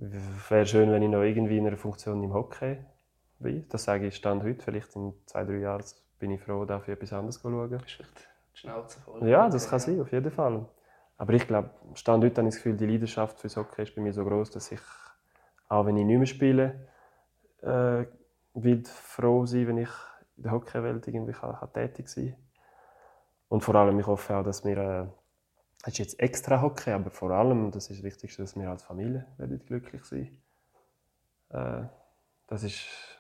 Wäre schön, wenn ich noch irgendwie in einer Funktion im Hockey bin. Das sage ich Stand heute. Vielleicht in zwei, drei Jahren bin ich froh, dafür etwas anderes zu schauen. Schnauze voll? Ja, das kann sein, auf jeden Fall. Aber ich glaube, Stand heute habe ich das Gefühl, die Leidenschaft fürs Hockey ist bei mir so groß, dass ich, auch wenn ich nicht mehr spiele, äh, will froh sein, wenn ich in der Hockeywelt irgendwie kann, kann tätig sein Und vor allem, ich hoffe auch, dass wir, äh, es ist jetzt extra Hockey, aber vor allem, das ist das Wichtigste, dass wir als Familie werden glücklich sein äh, Das ist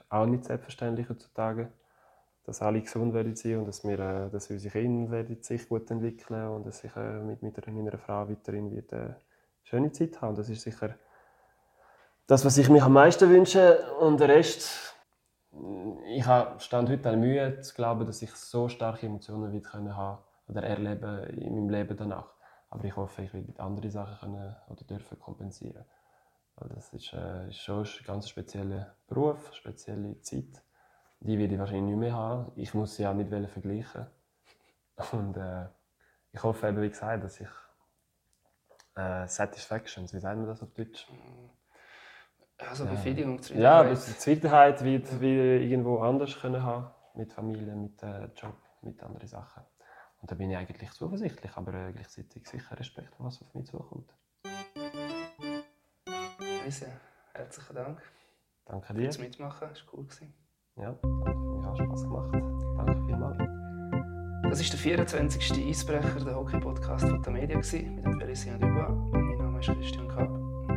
auch nicht selbstverständlich heutzutage dass alle gesund werden sein und dass, wir, äh, dass unsere Kinder sich gut entwickeln und dass ich äh, mit, mit meiner Frau weiterhin wird, äh, eine schöne Zeit haben. Das ist sicher das, was ich mir am meisten wünsche. Und der Rest, mh, ich habe stand heute eine Mühe zu glauben, dass ich so starke Emotionen können haben oder erleben in meinem Leben danach. Aber ich hoffe, ich werde andere Sachen können oder dürfen kompensieren. Weil das ist, äh, ist schon ein ganz spezieller Beruf, eine spezielle Zeit die werde ich wahrscheinlich nicht mehr haben. Ich muss sie auch nicht wollen vergleichen. Und äh, ich hoffe eben, wie gesagt, dass ich äh, Satisfactions, wie sagt man das auf Deutsch? Also Ja. Befriedigung, Ja, Zufriedenheit. aber die Zufriedenheit wird wie irgendwo anders können haben. Mit Familie, mit äh, Job, mit anderen Sachen. Und da bin ich eigentlich zuversichtlich, aber äh, gleichzeitig sicher Respekt, was auf mich zukommt. Easy. Herzlichen Dank Danke dir. fürs Mitmachen. Das war cool. Gewesen. Ja, hat mir auch Spaß gemacht. Danke vielmals. Das ist der 24. Eisbrecher, der Hockey-Podcast von der Media mit dem Felicien Dubois. Mein Name ist Christian Kapp.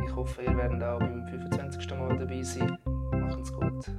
Ich hoffe, ihr werdet auch beim 25. Mal dabei sein. Macht's gut.